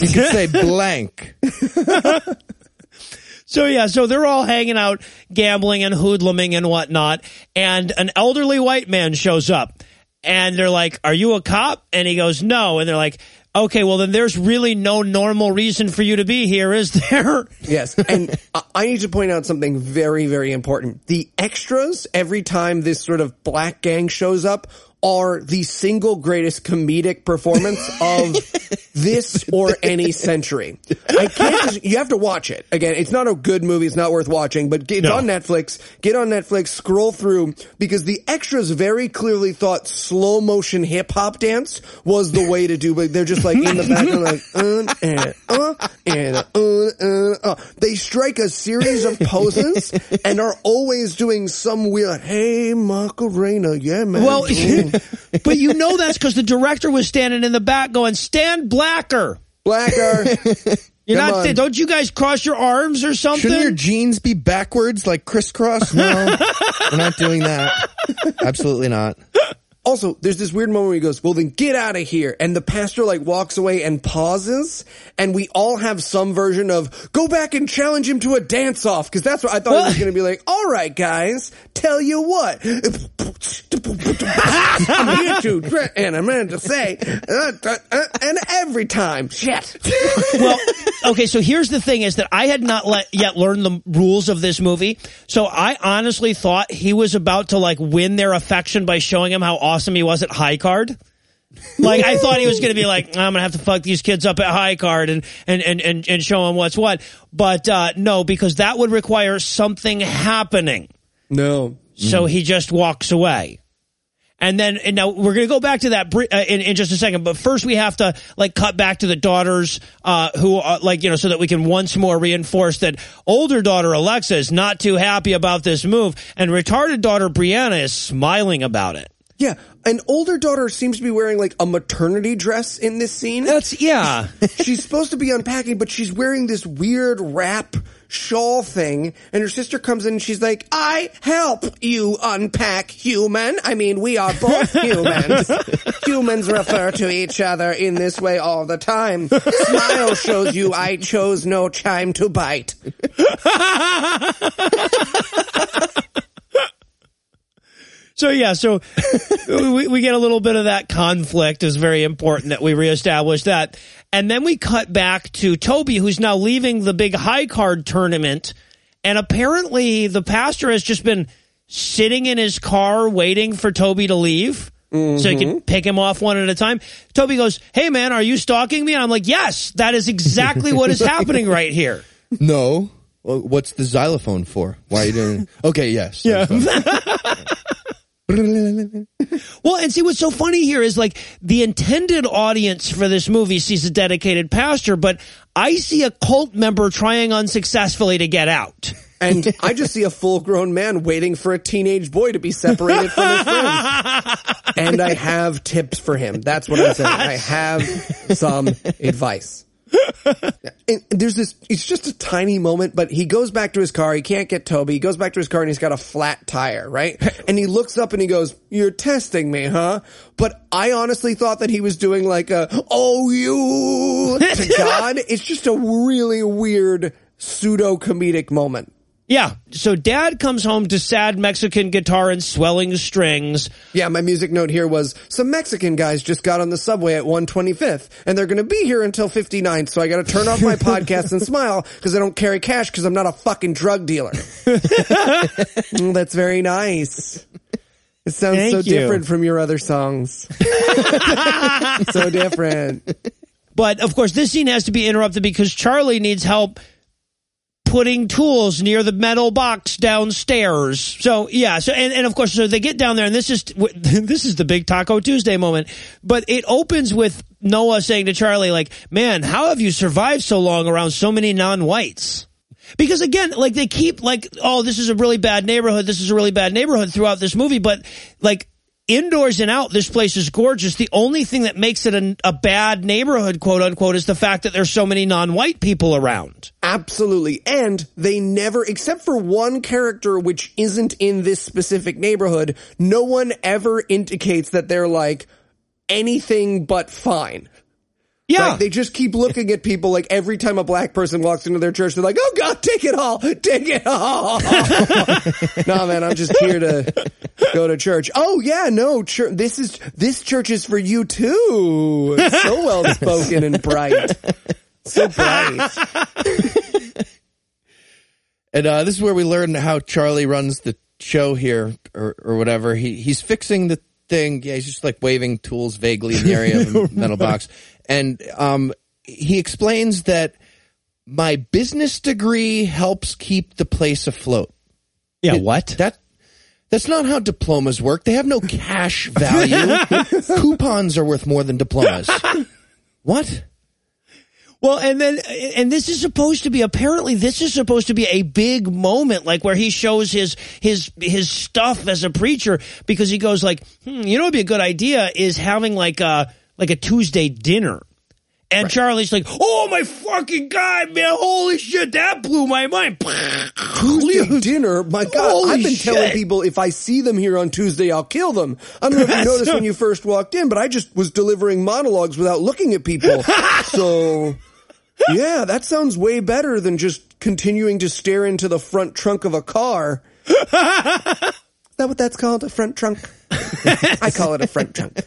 you can say blank. So yeah, so they're all hanging out, gambling and hoodluming and whatnot, and an elderly white man shows up, and they're like, "Are you a cop?" And he goes, "No," and they're like. Okay, well then there's really no normal reason for you to be here, is there? Yes, and I- I need to point out something very, very important. The extras every time this sort of black gang shows up are the single greatest comedic performance of this or any century. I can't. Just, you have to watch it again. It's not a good movie. It's not worth watching, but it's No. on Netflix. Get on Netflix. Scroll through because the extras very clearly thought slow motion hip hop dance was the way to do. But they're just like in the background, like uh, eh, uh, and uh, uh, uh. they strike a series of poses and are always doing some weird. Hey, Macarena, yeah, man. Well. but you know that's because the director was standing in the back going, "Stand blacker." Blacker. You're Come not. on. Don't you guys cross your arms or something? Shouldn't your jeans be backwards like crisscross? No, we're not doing that. Absolutely not. Also, there's this weird moment where he goes, well then get out of here. And the pastor like walks away and pauses and we all have some version of go back and challenge him to a dance off. Cause that's what I thought he was going to be like, all right guys, tell you what. I'm here to, and I'm going to say, uh, uh, uh, and every time, shit. well, okay, so here's the thing is that I had not let, yet learned the rules of this movie. So I honestly thought he was about to like win their affection by showing him how awesome he was at high card. Like I thought he was going to be like, I'm going to have to fuck these kids up at high card and, and, and, and, and show them what's what. But, uh, no, because that would require something happening. No. So he just walks away. And then, and now we're going to go back to that uh, in, in just a second. But first, we have to like cut back to the daughters, uh, who are like, you know, so that we can once more reinforce that older daughter Alexa is not too happy about this move, and retarded daughter Brianna is smiling about it. Yeah. An older daughter seems to be wearing like a maternity dress in this scene. That's yeah. she's supposed to be unpacking, but she's wearing this weird wrap shawl thing. And her sister comes in and she's like, I help you unpack human. I mean, we are both humans. humans refer to each other in this way all the time. Smile shows you I chose no chime to bite. So yeah, so we, we get a little bit of that conflict is very important that we reestablish that. And then we cut back to Toby, who's now leaving the big high card tournament. And apparently the pastor has just been sitting in his car waiting for Toby to leave. So he can mm-hmm. pick him off one at a time. Toby goes, Hey man, are you stalking me? And I'm like, Yes, that is exactly what is happening right here. No. Well, what's the xylophone for? Why are you doing? Okay, yes. Yeah. Well, and see what's so funny here is like the intended audience for this movie sees a dedicated pastor, but I see a cult member trying unsuccessfully to get out. And I just see a full grown man waiting for a teenage boy to be separated from his friends. And I have tips for him. That's what I'm saying. I have some advice. And there's this, it's just a tiny moment, but he goes back to his car. He can't get Toby. He goes back to his car and he's got a flat tire, right? And he looks up and he goes, you're testing me, huh? But I honestly thought that he was doing like a, oh, you to God. It's just a really weird pseudo comedic moment. Yeah. So dad comes home to sad Mexican guitar and swelling strings. Yeah, my music note here was some Mexican guys just got on the subway at 125th and they're going to be here until 59th. So I got to turn off my podcast and smile because I don't carry cash because I'm not a fucking drug dealer. Mm, that's very nice. It sounds Thank so you. different from your other songs. so different. But of course, this scene has to be interrupted because Charlie needs help putting tools near the metal box downstairs. So yeah, so and, and of course, so they get down there, and this is this is the big Taco Tuesday moment. But it opens with Noah saying to Charlie, like, "Man, how have you survived so long around so many non-whites?" Because again, like they keep like, "Oh, this is a really bad neighborhood. This is a really bad neighborhood" throughout this movie, but like. Indoors and out, this place is gorgeous. The only thing that makes it a, a bad neighborhood, quote unquote, is the fact that there's so many non-white people around. Absolutely. And they never, except for one character which isn't in this specific neighborhood, no one ever indicates that they're like anything but fine. Yeah. Like they just keep looking at people like every time a black person walks into their church, they're like, oh God, take it all, take it all. no, man, I'm just here to go to church. Oh yeah, no, church, this is, this church is for you too. So well spoken and bright. So bright. And uh, this is where we learn how Charlie runs the show here, or or whatever. He he's fixing the thing. Yeah, he's just like waving tools vaguely in the area of the metal box, and um, he explains that my business degree helps keep the place afloat. yeah. It- What? That that's not how diplomas work. They have no cash value. Coupons are worth more than diplomas. what? Well, and then, and this is supposed to be, apparently this is supposed to be a big moment, like where he shows his, his, his stuff as a preacher, because he goes like, hmm, you know what'd be a good idea is having like a, like a Tuesday dinner. And Charlie's like, oh my fucking God, man, holy shit, that blew my mind. Tuesday dinner. My God, Holy I've been telling people if I see them here on Tuesday, I'll kill them. I don't know if you noticed when you first walked in, but I just was delivering monologues without looking at people. so, yeah, that sounds way better than just continuing to stare into the front trunk of a car. Is that what that's called? A front trunk? I call it a front trunk.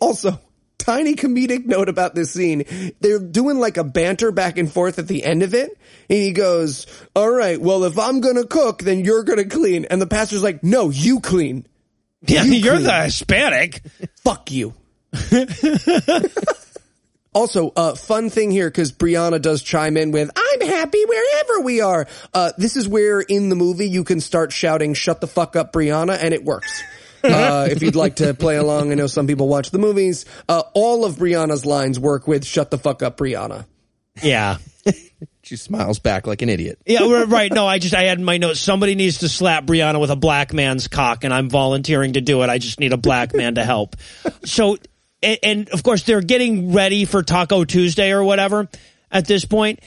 Also, tiny comedic note about this scene. They're doing like a banter back and forth at the end of it. And he goes, all right, well, if I'm going to cook, then you're going to clean. And the pastor's like, no, you clean. Yeah, You you're clean. the Hispanic. Fuck you. also, uh, fun thing here, cause Brianna does chime in with, I'm happy wherever we are. Uh, this is where in the movie you can start shouting, shut the fuck up, Brianna, and it works. Uh, if you'd like to play along, I know some people watch the movies. Uh, all of Brianna's lines work with shut the fuck up, Brianna. Yeah. She smiles back like an idiot. Yeah, right. No, I just I had in my notes. Somebody needs to slap Brianna with a black man's cock, and I'm volunteering to do it. I just need a black man to help. So, and, and of course, they're getting ready for Taco Tuesday or whatever at this point,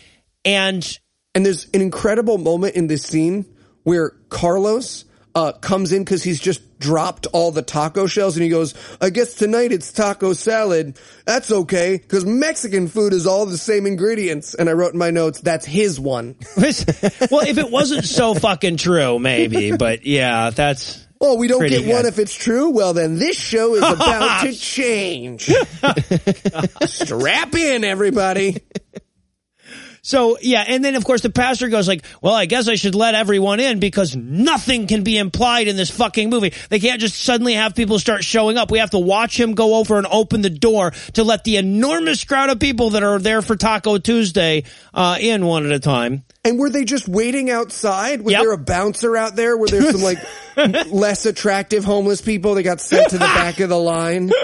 and And there's an incredible moment in this scene where Carlos uh, comes in because he's just dropped all the taco shells and he goes, I guess tonight it's taco salad. That's okay because Mexican food is all the same ingredients. And I wrote in my notes, that's his one. well, if it wasn't so fucking true, maybe. But yeah, that's Oh, we don't Pretty get one if it's true? Well, then this show is about to change. Strap in, everybody. So yeah, and then of course the pastor goes like, "Well, I guess I should let everyone in because nothing can be implied in this fucking movie. They can't just suddenly have people start showing up. We have to watch him go over and open the door to let the enormous crowd of people that are there for Taco Tuesday uh, in one at a time." And were they just waiting outside? Was Yep. there a bouncer out there? Were there some like less attractive homeless people that got sent to the back of the line?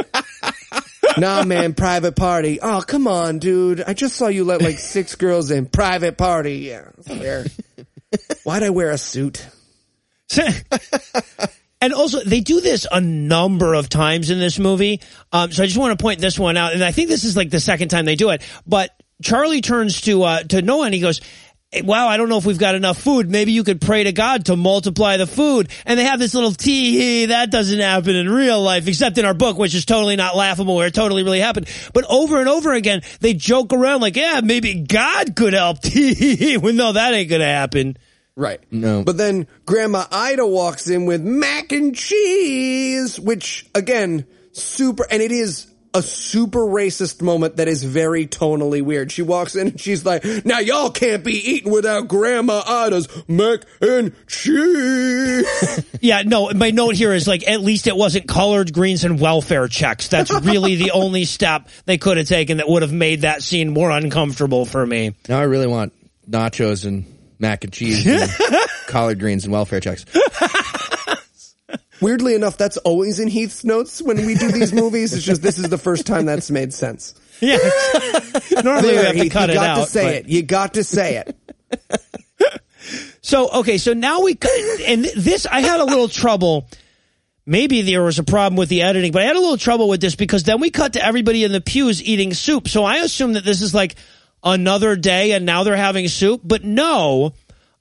nah, man, private party. Oh, come on, dude. I just saw you let like six girls in. Private party. Yeah, fair. Why'd I wear a suit? And also, they do this a number of times in this movie. Um, so I just want to point this one out, and I think this is like the second time they do it. But Charlie turns to uh, to Noah and he goes, "Hey, Eh, "Wow, I don't know if we've got enough food. Maybe you could pray to God to multiply the food." And they have this little tee that doesn't happen in real life, except in our book, which is totally not laughable, where it totally really happened. But over and over again, they joke around like, "Yeah, maybe God could help." Tee, well, no, that ain't gonna happen. Right. No. But then Grandma Ida walks in with mac and cheese, which again, super, and it is a super racist moment that is very tonally weird. She walks in and she's like, now y'all can't be eating without Grandma Ida's mac and cheese. Yeah, no, my note here is like, at least it wasn't colored greens and welfare checks. That's really the only step they could have taken that would have made that scene more uncomfortable for me. Now I really want nachos and mac and cheese and collard greens and welfare checks. Weirdly enough, that's always in Heath's notes when we do these movies. It's just this is the first time that's made sense. Yeah. Normally we There, have to Heath, cut you it got out. to say but- it. You got to say it. So, okay, so now we, cut. and this, I had a little trouble. Maybe there was a problem with the editing, but I had a little trouble with this because then we cut to everybody in the pews eating soup. So I assume that this is like another day and now they're having soup, but no.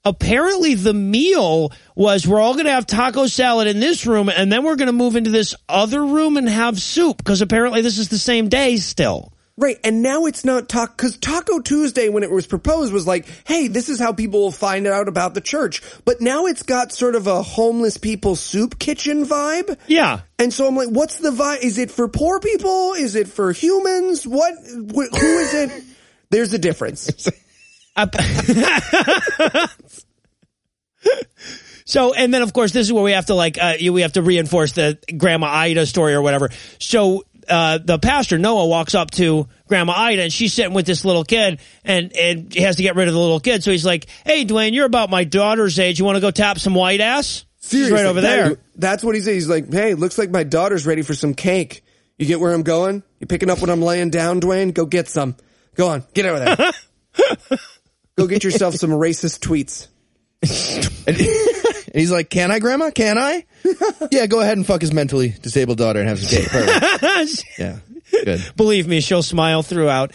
Apparently the meal was we're all going to have taco salad in this room and then we're going to move into this other room and have soup because apparently this is the same day still. Right, and now it's not taco because Taco Tuesday, when it was proposed, was like, "Hey, this is how people will find out about the church." But now it's got sort of a homeless people soup kitchen vibe. Yeah. And so I'm like, "What's the vibe? Is it for poor people? Is it for humans? What? Wh- who is it?" There's a difference. Up- so, and then of course, this is where we have to like, uh, we have to reinforce the Grandma Ida story or whatever. So, uh, the pastor Noah walks up to Grandma Ida and she's sitting with this little kid and, and he has to get rid of the little kid. So he's like, Hey, Dwayne, you're about my daughter's age. You want to go tap some white ass? She's right over there. That's what he said. He's like, "Hey, looks like my daughter's ready for some cake. You get where I'm going? You picking up what I'm laying down, Dwayne? Go get some." Go on, get over there. Go get yourself some racist tweets. And he's like, "Can I, Grandma? Can I?" yeah, go ahead and fuck his mentally disabled daughter and have some cake. Perfect. yeah, good. Believe me, she'll smile throughout.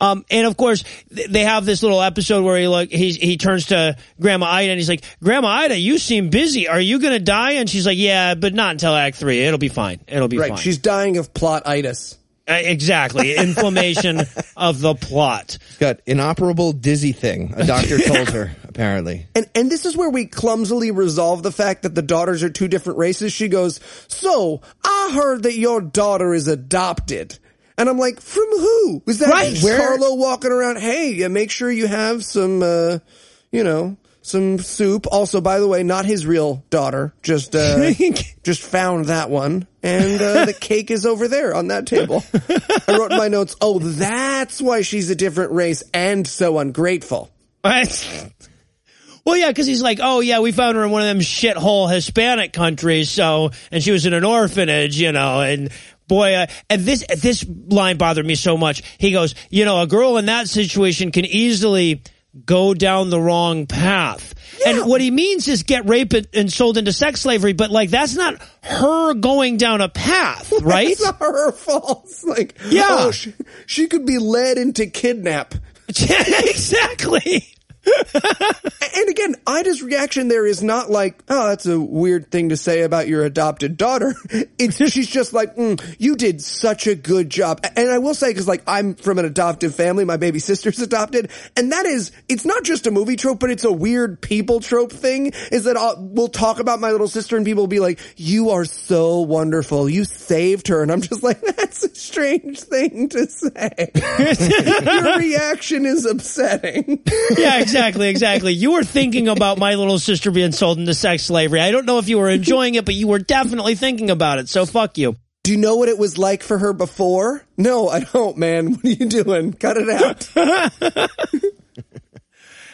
Um, and of course, th- they have this little episode where he like he he turns to Grandma Ida and he's like, "Grandma Ida, you seem busy. Are you gonna die?" And she's like, "Yeah, but not until Act Three. It'll be fine. It'll be Right, fine." she's dying of plotitis. Uh, exactly inflammation of the plot. Got inoperable dizzy thing. A doctor told her apparently. And and this is where we clumsily resolve the fact that the daughters are two different races. She goes, "So I heard that your daughter is adopted." And I'm like, "From who? Was that Right, where- Carlo walking around? Hey, make sure you have some, uh, you know, some soup. Also, by the way, not his real daughter. Just, uh, just found that one, and uh, the cake is over there on that table. I wrote in my notes. Oh, that's why she's a different race and so ungrateful. Well, yeah, because he's like, oh yeah, we found her in one of them shithole Hispanic countries, so and she was in an orphanage, you know, and boy, uh, and this this line bothered me so much. He goes, you know, a girl in that situation can easily go down the wrong path. And what he means is get raped and- and sold into sex slavery, but like that's not her going down a path, right? It's not her fault. Like, Yeah. oh, she, she could be led into kidnap. exactly. And again, Ida's reaction there is not like, oh, that's a weird thing to say about your adopted daughter. It's she's just like, mm, you did such a good job. And I will say, because like I'm from an adoptive family, my baby sister's adopted, and that is, it's not just a movie trope, but it's a weird people trope thing. Is that I'll, we'll talk about my little sister, and people will be like, "You are so wonderful, you saved her," and I'm just like, that's a strange thing to say. your reaction is upsetting. yeah, exactly, exactly. Exactly. You were thinking about my little sister being sold into sex slavery. I don't know if you were enjoying it, but you were definitely thinking about it. So fuck you. Do you know what it was like for her before? No, I don't, man. What are you doing? Cut it out.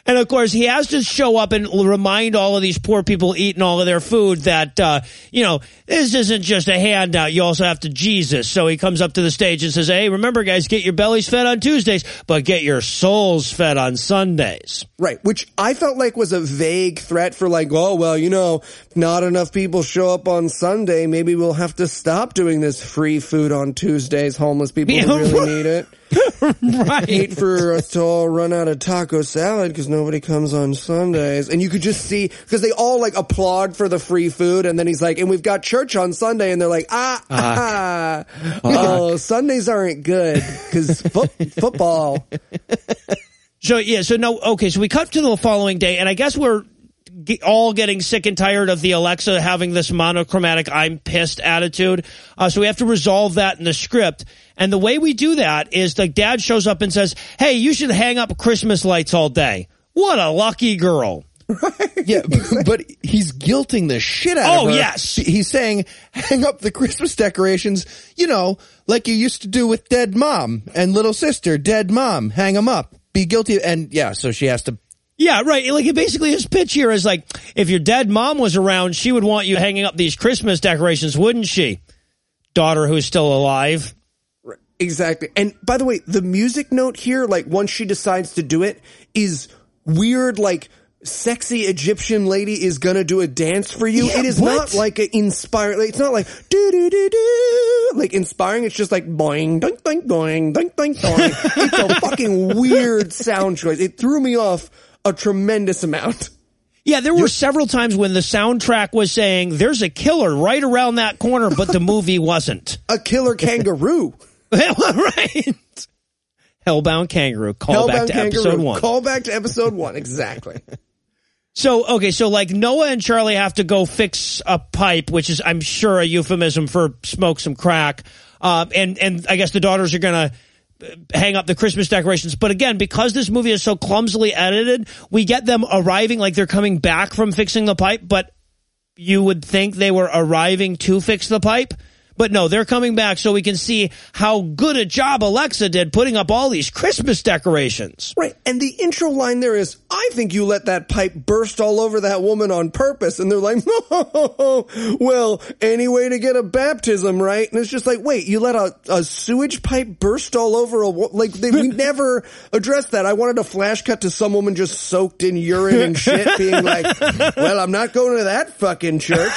And of course, he has to show up and remind all of these poor people eating all of their food that, uh, you know, this isn't just a handout. You also have to Jesus. So he comes up to the stage and says, Hey, remember guys, get your bellies fed on Tuesdays, but get your souls fed on Sundays. right. Which I felt like was a vague threat for like, oh, well, you know, not enough people show up on Sunday. Maybe we'll have to stop doing this free food on Tuesdays. Homeless people Yeah, really need it. right. Hate for us to all run out of taco salad because nobody comes on Sundays. And you could just see, because they all like applaud for the free food. And then he's like, and we've got church on Sunday. And they're like, ah, ah, oh, Sundays aren't good because football. So yeah, so no, okay, so we cut to the following day, and I guess we're all getting sick and tired of the Alexa having this monochromatic "I'm pissed" attitude. Uh, so we have to resolve that in the script, and the way we do that is like Dad shows up and says, "Hey, you should hang up Christmas lights all day." What a lucky girl! Yeah, but he's guilting the shit out Oh, of her. yes. He's saying, hang up the Christmas decorations, you know, like you used to do with dead mom and little sister, dead mom, hang them up. Be guilty. And yeah, so she has to, Yeah, right. Like basically his pitch here is like, if your dead mom was around, she would want you hanging up these Christmas decorations, wouldn't she? Daughter who's still alive. Exactly. And by the way, the music note here, like once she decides to do it, is weird, like sexy Egyptian lady is gonna do a dance for you. Yeah, it is what? not like an inspiring, like, it's not like do do do do, like inspiring. It's just like boing, doink, doink, boing, doink, doink, doink. it's a fucking weird sound choice. It threw me off a tremendous amount. Yeah, there were several times when the soundtrack was saying there's a killer right around that corner, but the movie wasn't. A killer kangaroo. right. Hellbound Kangaroo. Call back to kangaroo. episode one. Call back to episode one. Exactly. So, okay, so like Noah and Charlie have to go fix a pipe, which is, I'm sure, a euphemism for smoke some crack. Um, and, and I guess the daughters are gonna uh, hang up the Christmas decorations. But again, because this movie is so clumsily edited, we get them arriving like they're coming back from fixing the pipe, but you would think they were arriving to fix the pipe. But no, they're coming back so we can see how good a job Alexa did putting up all these Christmas decorations. Right. And the intro line there is, I think you let that pipe burst all over that woman on purpose. And they're like, well, any way to get a baptism, right? And it's just like, wait, you let a, a sewage pipe burst all over a, wo-" like, they we never addressed that. I wanted a flash cut to some woman just soaked in urine and shit being like, well, I'm not going to that fucking church.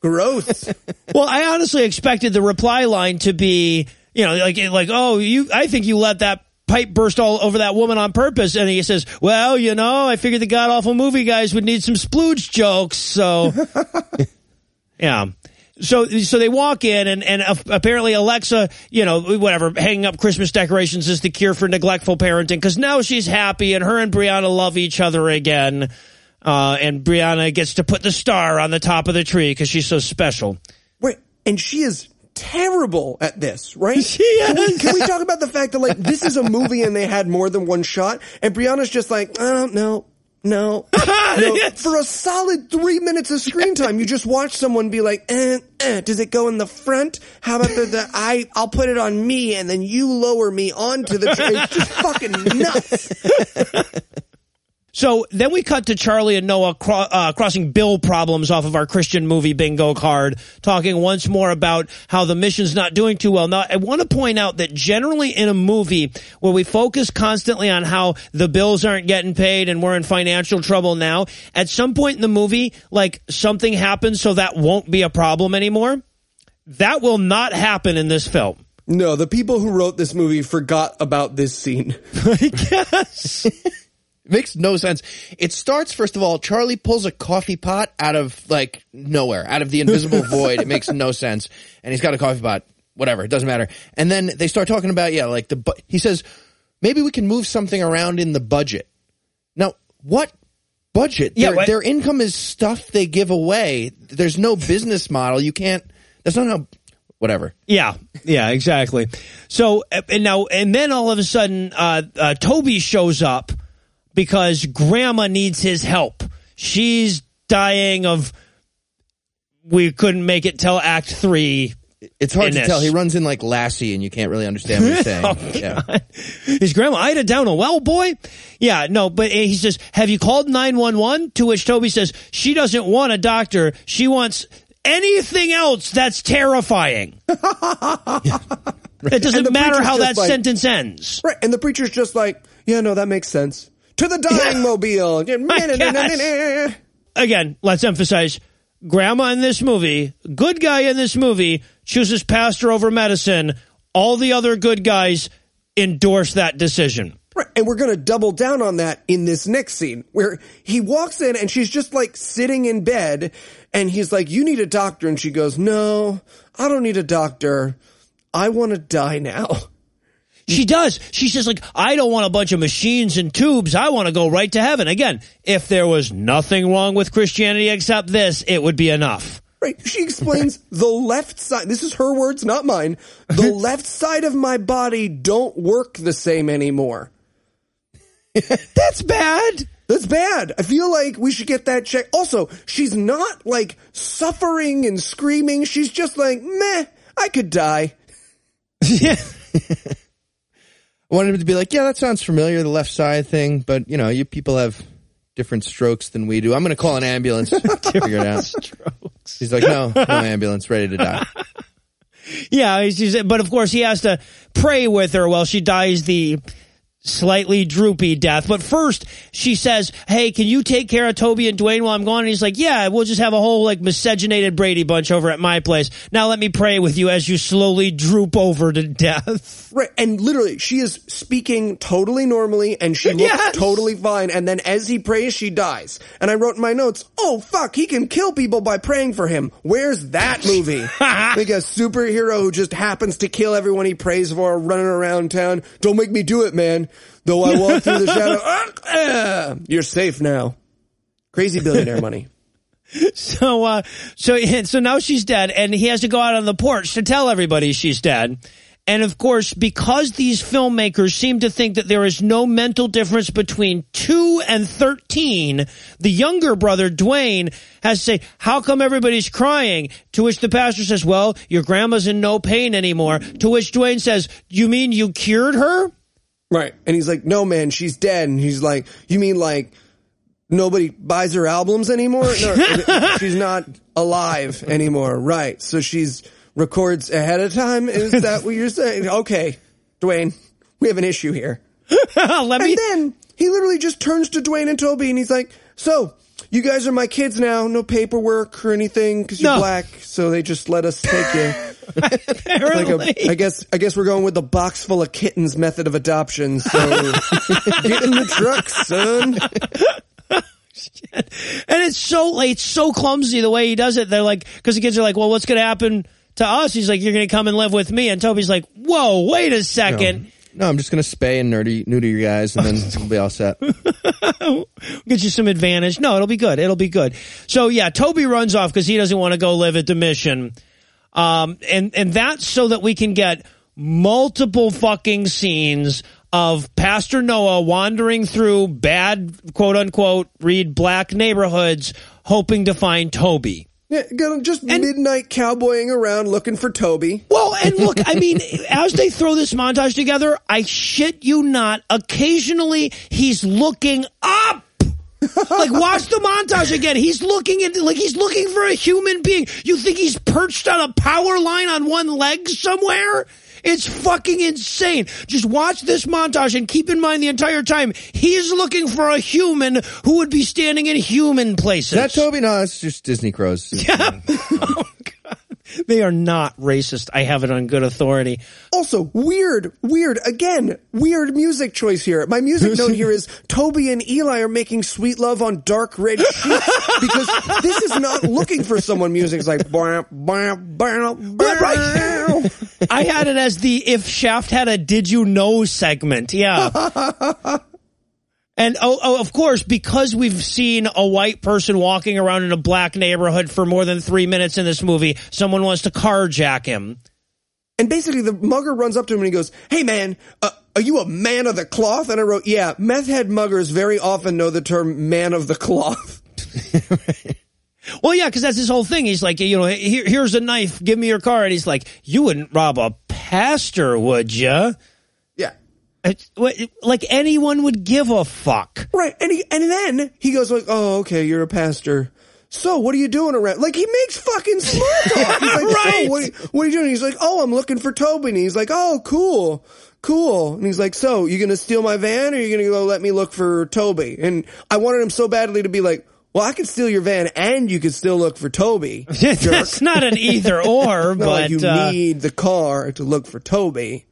Gross. Well, I honestly expected the reply line to be, you know, like, like, oh, you, I think you let that pipe burst all over that woman on purpose. And he says, well, you know, I figured the god awful movie guys would need some splooge jokes. So, yeah. So, so they walk in and, and apparently Alexa, you know, whatever, hanging up Christmas decorations is the cure for neglectful parenting because now she's happy and her and Brianna love each other again. Uh, and Brianna gets to put the star on the top of the tree because she's so special. Right. And she is terrible at this, right? She Can we, can we talk about the fact that like this is a movie and they had more than one shot and Brianna's just like, oh, no, no, no. For a solid three minutes of screen time, you just watch someone be like, eh, eh, does it go in the front? How about the, the I, I'll put it on me and then you lower me onto the tray. It's just fucking nuts. So then we cut to Charlie and Noah cro- uh, crossing bill problems off of our Christian movie bingo card, talking once more about how the mission's not doing too well. Now, I want to point out that generally in a movie where we focus constantly on how the bills aren't getting paid and we're in financial trouble now, at some point in the movie, like something happens so that won't be a problem anymore. That will not happen in this film. No, the people who wrote this movie forgot about this scene. I guess. Makes no sense. It starts first of all. Charlie pulls a coffee pot out of like nowhere, out of the invisible void. It makes no sense, and he's got a coffee pot. Whatever, it doesn't matter. And then they start talking about yeah, like the. Bu- he says maybe we can move something around in the budget. Now, what budget? Yeah, their, their income is stuff they give away. There's no business model. You can't. That's not how. Whatever. Yeah, yeah, exactly. So uh, and now and then all of a sudden, uh, uh, Toby shows up because Grandma needs his help. She's dying of. We couldn't make it till Act Three. It's hard to this. tell. He runs in like Lassie, and you can't really understand what he's saying. Oh, yeah. Is Grandma Ida down a well, boy? Yeah, no, but he says, "Have you called nine one one?" To which Toby says, "She doesn't want a doctor. She wants." Anything else that's terrifying. It doesn't matter how that like- sentence ends. Right. And the preacher's just like, yeah, no, that makes sense. To the dying mobile. Oh again, let's emphasize grandma in this movie, good guy in this movie, chooses pastor over medicine. All the other good guys endorse that decision. Right. And we're going to double down on that in this next scene where he walks in and she's just like sitting in bed and he's like, you need a doctor. And she goes, no, I don't need a doctor. I want to die now. She does. She says like, I don't want a bunch of machines and tubes. I want to go right to heaven. Again, if there was nothing wrong with Christianity except this, it would be enough. Right. She explains the left side. This is her words, not mine. The left side of my body don't work the same anymore. That's bad. That's bad. I feel like we should get that checked. Also, she's not like suffering and screaming. She's just like, meh, I could die. yeah. I wanted him to be like, yeah, that sounds familiar, the left side thing, but you know, you people have different strokes than we do. I'm going to call an ambulance. To figure it out. He's like, no, no ambulance, ready to die. Yeah, but of course he has to pray with her while she dies the slightly droopy death. But first, she says, "Hey, can you take care of Toby and Dwayne while I'm gone?" And he's like, "Yeah, we'll just have a whole like miscegenated Brady bunch over at my place. Now let me pray with you as you slowly droop over to death." Right. And literally, she is speaking totally normally and she looks Yes. totally fine. And then as he prays, she dies. And I wrote in my notes, oh fuck, he can kill people by praying for him. Where's that movie? like a superhero who just happens to kill everyone he prays for running around town. Don't make me do it, man. Though I walk through the shadow. Ah, ah. you're safe now. Crazy billionaire money. So, uh, so, so now she's dead, and he has to go out on the porch to tell everybody she's dead. And of course, because these filmmakers seem to think that there is no mental difference between 2 and 13, the younger brother, Dwayne, has to say, how come everybody's crying? To which the pastor says, well, your grandma's in no pain anymore. To which Dwayne says, you mean you cured her? Right. And he's like, no, man, she's dead. And he's like, you mean like nobody buys her albums anymore? No, she's not alive anymore. Right. So she's records ahead of time. Is that what you're saying? Okay, Dwayne, we have an issue here. Let me. And then he literally just turns to Dwayne and Toby and he's like, so you guys are my kids now. No paperwork or anything because you're No. black. So they just let us take you. Like Apparently. I guess I guess we're going with the box full of kittens method of adoption. So get in the truck, son. And it's so like it's so clumsy the way he does it. They're like, because the kids are like, "Well, what's going to happen to us?" He's like, "You're going to come and live with me." And Toby's like, "Whoa, wait a second, No, I'm just gonna spay and nerdy neuter you guys, and then we'll be all set. get you some advantage." No, it'll be good. It'll be good. So yeah, Toby runs off because he doesn't want to go live at the mission, um, and and that's so that we can get multiple fucking scenes of Pastor Noah wandering through bad quote unquote read black neighborhoods hoping to find Toby. Yeah, just midnight cowboying around looking for Toby. Well, and look, I mean, as they throw this montage together, I shit you not, occasionally he's looking up. like watch the montage again. He's looking at like he's looking for a human being. You think he's perched on a power line on one leg somewhere? It's fucking insane. Just watch this montage and keep in mind the entire time he's looking for a human who would be standing in human places. Is that Toby? No, it's just Disney crows. they are not racist. I have it on good authority. Also, weird, weird, again, weird music choice here. My music note here is Toby and Eli are making sweet love on dark red sheets because this is not looking for someone music. It's like, bam, bam, bam, bam. I had it as the if Shaft had a did you know segment. Yeah. And oh, oh, of course, because we've seen a white person walking around in a black neighborhood for more than three minutes in this movie, someone wants to carjack him. And basically, the mugger runs up to him and he goes, "Hey, man, uh, are you a man of the cloth?" And I wrote, "Yeah, meth head muggers very often know the term "man of the cloth." Well, yeah, because that's his whole thing. He's like, you know, here, here's a knife. Give me your car. And he's like, you wouldn't rob a pastor, would you? Like anyone would give a fuck. right. And he, and then he goes like, "Oh, okay, you're a pastor." So what are you doing around? Like he makes fucking small talk. He's like, Right. "So what, are you- what are you doing?" He's like, "Oh, I'm looking for Toby." And he's like, "Oh, cool, cool." And he's like, "So you're gonna steal my van, or you gonna go let me look for Toby?" And I wanted him so badly to be like, "Well, I could steal your van, and you could still look for Toby." that's not an either or, but like you uh, need the car to look for Toby.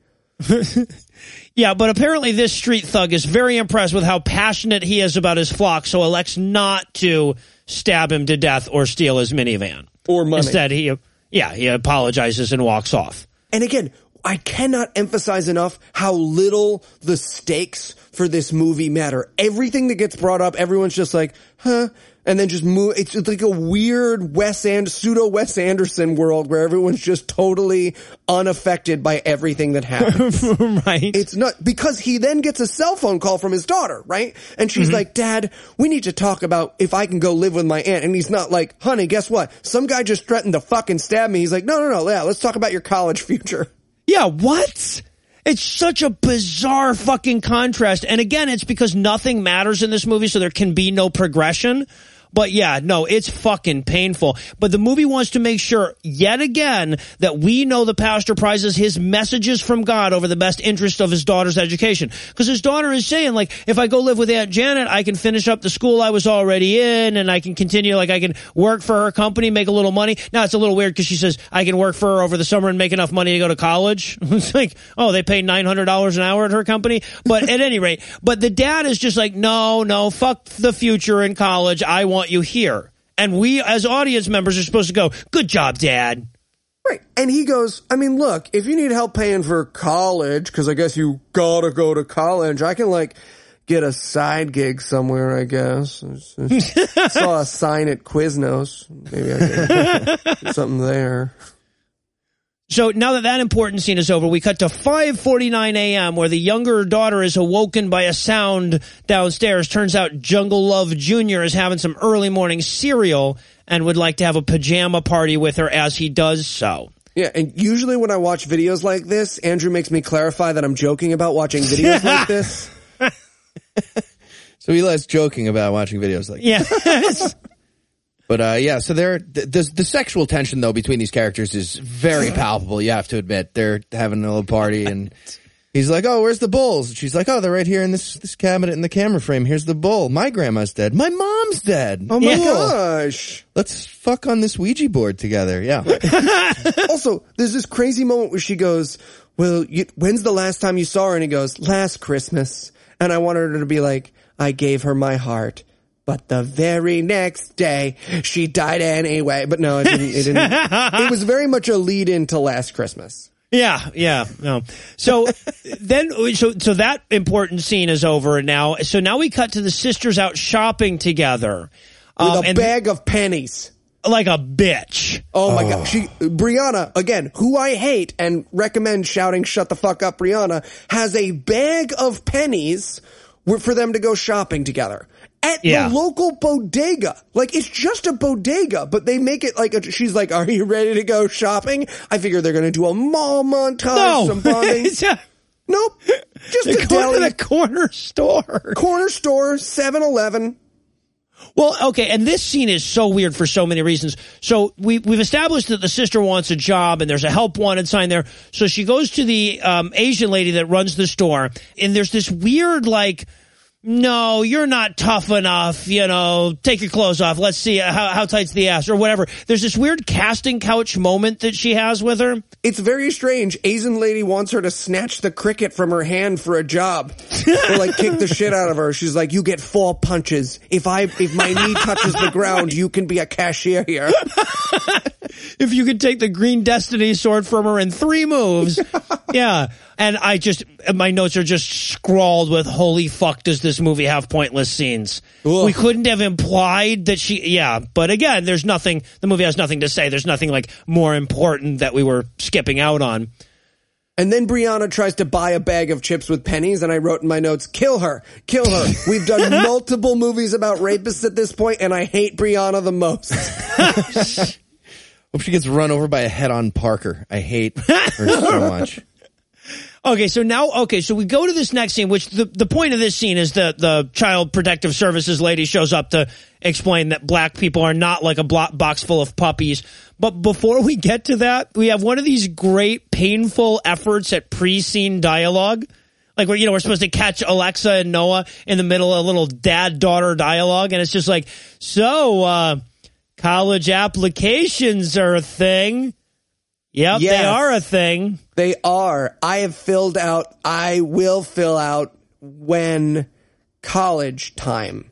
Yeah, but apparently this street thug is very impressed with how passionate he is about his flock, so elects not to stab him to death or steal his minivan. Or money. Instead, he, yeah, he apologizes and walks off. And again, I cannot emphasize enough how little the stakes for this movie matter. Everything that gets brought up, everyone's just like, huh? And then just move. It's just like a weird Wes and pseudo Wes Anderson world where everyone's just totally unaffected by everything that happens. right? It's not because he then gets a cell phone call from his daughter, right? And she's mm-hmm. like, "Dad, we need to talk about if I can go live with my aunt." And he's not like, "Honey, guess what? Some guy just threatened to fucking stab me." He's like, "No, no, no, yeah, let's talk about your college future." Yeah, what? It's such a bizarre fucking contrast. And again, it's because nothing matters in this movie, so there can be no progression. But yeah, no, it's fucking painful. But the movie wants to make sure, yet again, that we know the pastor prizes his messages from God over the best interest of his daughter's education. Because his daughter is saying, like, if I go live with Aunt Janet, I can finish up the school I was already in, and I can continue, like, I can work for her company, make a little money. Now, it's a little weird because she says, I can work for her over the summer and make enough money to go to college. it's like, oh, they pay $900 an hour at her company. But at any rate, but the dad is just like, no, no, fuck the future in college. I want you here. And we, as audience members, are supposed to go, good job, dad. Right. And he goes, I mean, look, if you need help paying for college, because I guess you gotta go to college, I can like get a side gig somewhere, I guess. I saw a sign at Quiznos. Maybe I can do something there. So now that that important scene is over, we cut to 5:49 a.m. where the younger daughter is awoken by a sound downstairs. Turns out Jungle Love Jr. is having some early morning cereal and would like to have a pajama party with her as he does so. Yeah, and usually when I watch videos like this, Andrew makes me clarify that I'm joking about watching videos like this. So Eli's joking about watching videos like Yeah. But uh, yeah, so there the, the the sexual tension though between these characters is very palpable. You have to admit they're having a little party, and he's like, "Oh, where's the bowls?" And she's like, "Oh, they're right here in this this cabinet in the camera frame. Here's the bull. My grandma's dead. My mom's dead. Oh my Yeah. gosh. Let's fuck on this Ouija board together." Yeah, Also, there's this crazy moment where she goes, well, you, when's the last time you saw her? And he goes, last Christmas. And I wanted her to be like, I gave her my heart. But the very next day, she died anyway. But no, it didn't. It, didn't. it was very much a lead into last Christmas. Yeah, yeah, no. So then, so so that important scene is over and now. So now we cut to the sisters out shopping together, With Um, a and bag of pennies. like a bitch. Oh my god. She Brianna, again, who I hate and recommend shouting shut the fuck up Brianna, has a bag of pennies for them to go shopping together. At Yeah. the local bodega. Like it's just a bodega, but they make it like a, she's like, "Are you ready to go shopping?" I figure they're going to do a mall montage, No, some a- nope. Just they're a going to deli, the corner store. corner store, 7-Eleven. Well, okay, and this scene is so weird for so many reasons. So we we've established that the sister wants a job, and there's a help wanted sign there. So she goes to the um, Asian lady that runs the store, and there's this weird like. No, you're not tough enough. You know, take your clothes off. Let's see how, how tight's the ass or whatever. There's this weird casting couch moment that she has with her. It's very strange. Asian lady wants her to snatch the cricket from her hand for a job, or like kick the shit out of her. She's like, "You get four punches. If I if my knee touches the ground, you can be a cashier here." if you could take the green destiny sword from her in three moves. yeah. And I just, my notes are just scrawled with, holy fuck, does this movie have pointless scenes? Ugh. We couldn't have implied that she, yeah. But again, there's nothing, the movie has nothing to say. There's nothing like more important that we were skipping out on. And then Brianna tries to buy a bag of chips with pennies, and I wrote in my notes, "Kill her, kill her." We've done multiple movies about rapists at this point, and I hate Brianna the most. hope she gets run over by a head-on Parker. I hate her so much. Okay, so now, okay, so we go to this next scene, which the, the point of this scene is that the child protective services lady shows up to explain that black people are not like a blo- box full of puppies. But before we get to that, we have one of these great painful efforts at pre-scene dialogue. Like, where, you know, we're supposed to catch Alexa and Noah in the middle of a little dad-daughter dialogue, and it's just like, so, uh, college applications are a thing. Yep, they are a thing. They are. I have filled out. I will fill out when college time.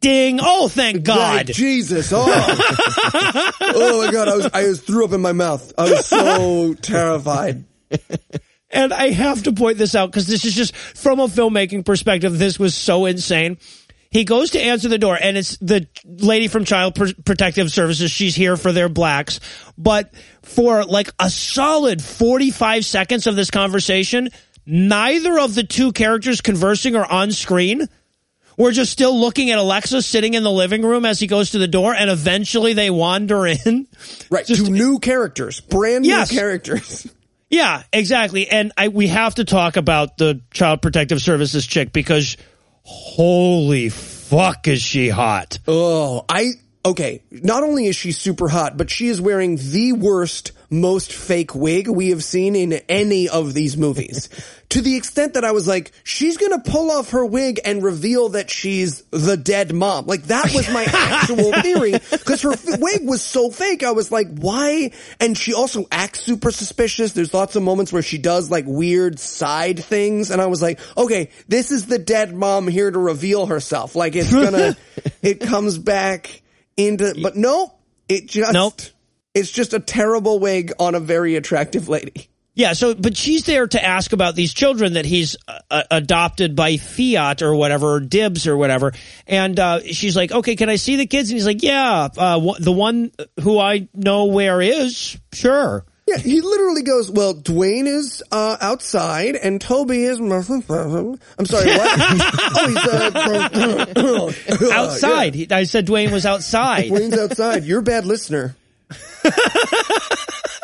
Ding. Oh, thank God. Right, Jesus. Oh. oh my God. I was, I was threw up in my mouth. I was so terrified. And I have to point this out because this is just from a filmmaking perspective. This was so insane. He goes to answer the door and it's the lady from Child Pr- Protective Services. She's here for their blacks. But for like a solid 45 seconds of this conversation, neither of the two characters conversing are on screen. We're just still looking at Alexa sitting in the living room as he goes to the door and eventually they wander in. Right. Just- to new characters, brand new characters. Yeah, exactly. And I we have to talk about the Child Protective Services chick because holy fuck is she hot. Oh, I okay. Not only is she super hot, but she is wearing the worst, most fake wig we have seen in any of these movies. to the extent that I was like, she's gonna pull off her wig and reveal that she's the dead mom. Like that was my actual theory because her f- wig was so fake. I was like, why? And she also acts super suspicious. There's lots of moments where she does like weird side things, and I was like, okay, this is the dead mom here to reveal herself. Like it's gonna, it comes back into, but no, it just, Nope. it's just a terrible wig on a very attractive lady. Yeah, so but she's there to ask about these children that he's uh, uh, adopted by Fiat or whatever, or Dibs or whatever. And uh, she's like, "Okay, can I see the kids?" And he's like, "Yeah, uh, the one who I know where is, sure." Yeah, he literally goes, well, Dwayne is uh, outside and Toby is. I'm sorry, what? oh, he's uh, outside. He, I said Dwayne was outside. Dwayne's outside. You're a bad listener.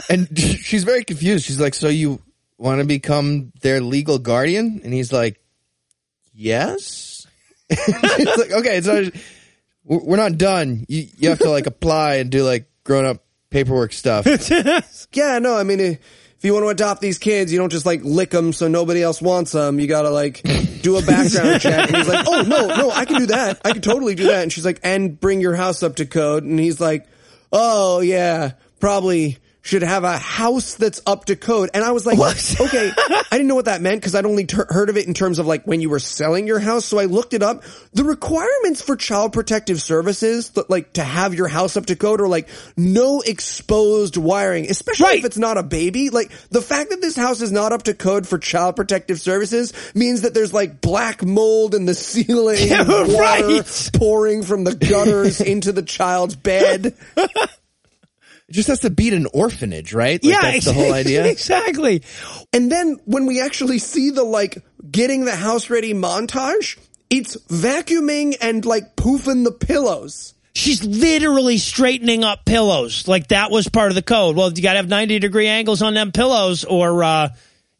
And she's very confused. She's like, "So you want to become their legal guardian?" And he's like, "Yes." it's like, okay, so we're we're not done. You you have to like apply and do like grown up paperwork stuff. Yeah, no, I mean, if you want to adopt these kids, you don't just like lick them so nobody else wants them. You gotta like do a background check. And he's like, oh, no, no, I can do that. I can totally do that. And she's like, and bring your house up to code. And he's like, oh, yeah, probably should have a house that's up to code. And I was like, okay, I didn't know what that meant because I'd only ter- heard of it in terms of like when you were selling your house. So I looked it up. The requirements for child protective services, that, like to have your house up to code are like no exposed wiring, especially Right. if it's not a baby. Like the fact that this house is not up to code for child protective services means that there's like black mold in the ceiling, Yeah, water right. pouring from the gutters into the child's bed. It just has to beat an orphanage, right? Like, yeah, that's the whole idea. exactly. And then when we actually see the like getting the house ready montage, it's vacuuming and like poofing the pillows. She's literally straightening up pillows. Like that was part of the code. Well, you got to have 90 degree angles on them pillows or, uh,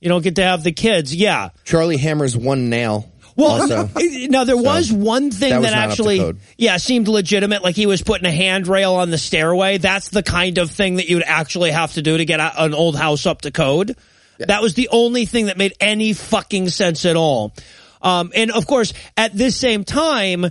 you don't get to have the kids. Yeah. Charlie hammers one nail. Well, also. now there was one thing that that, was not up to actually, yeah, seemed legitimate. Like he was putting a handrail on the stairway. That's the kind of thing that you'd actually have to do to get a, an old house up to code. That was the only thing that made any fucking sense at all. Um, and of course, at this same time,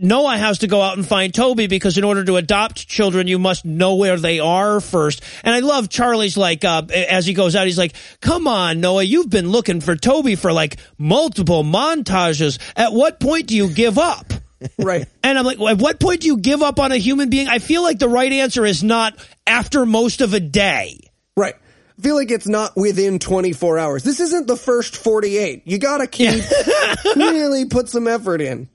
Noah has to go out and find Toby because in order to adopt children, you must know where they are first. And I love Charlie's like, uh, as he goes out, he's like, come on, Noah, you've been looking for Toby for like multiple montages. At what point do you give up? Right. And I'm like, at what point do you give up on a human being? I feel like the right answer is not after most of a day. Right. I feel like it's not within 24 hours. This isn't the first 48. You gotta keep, really put some effort in.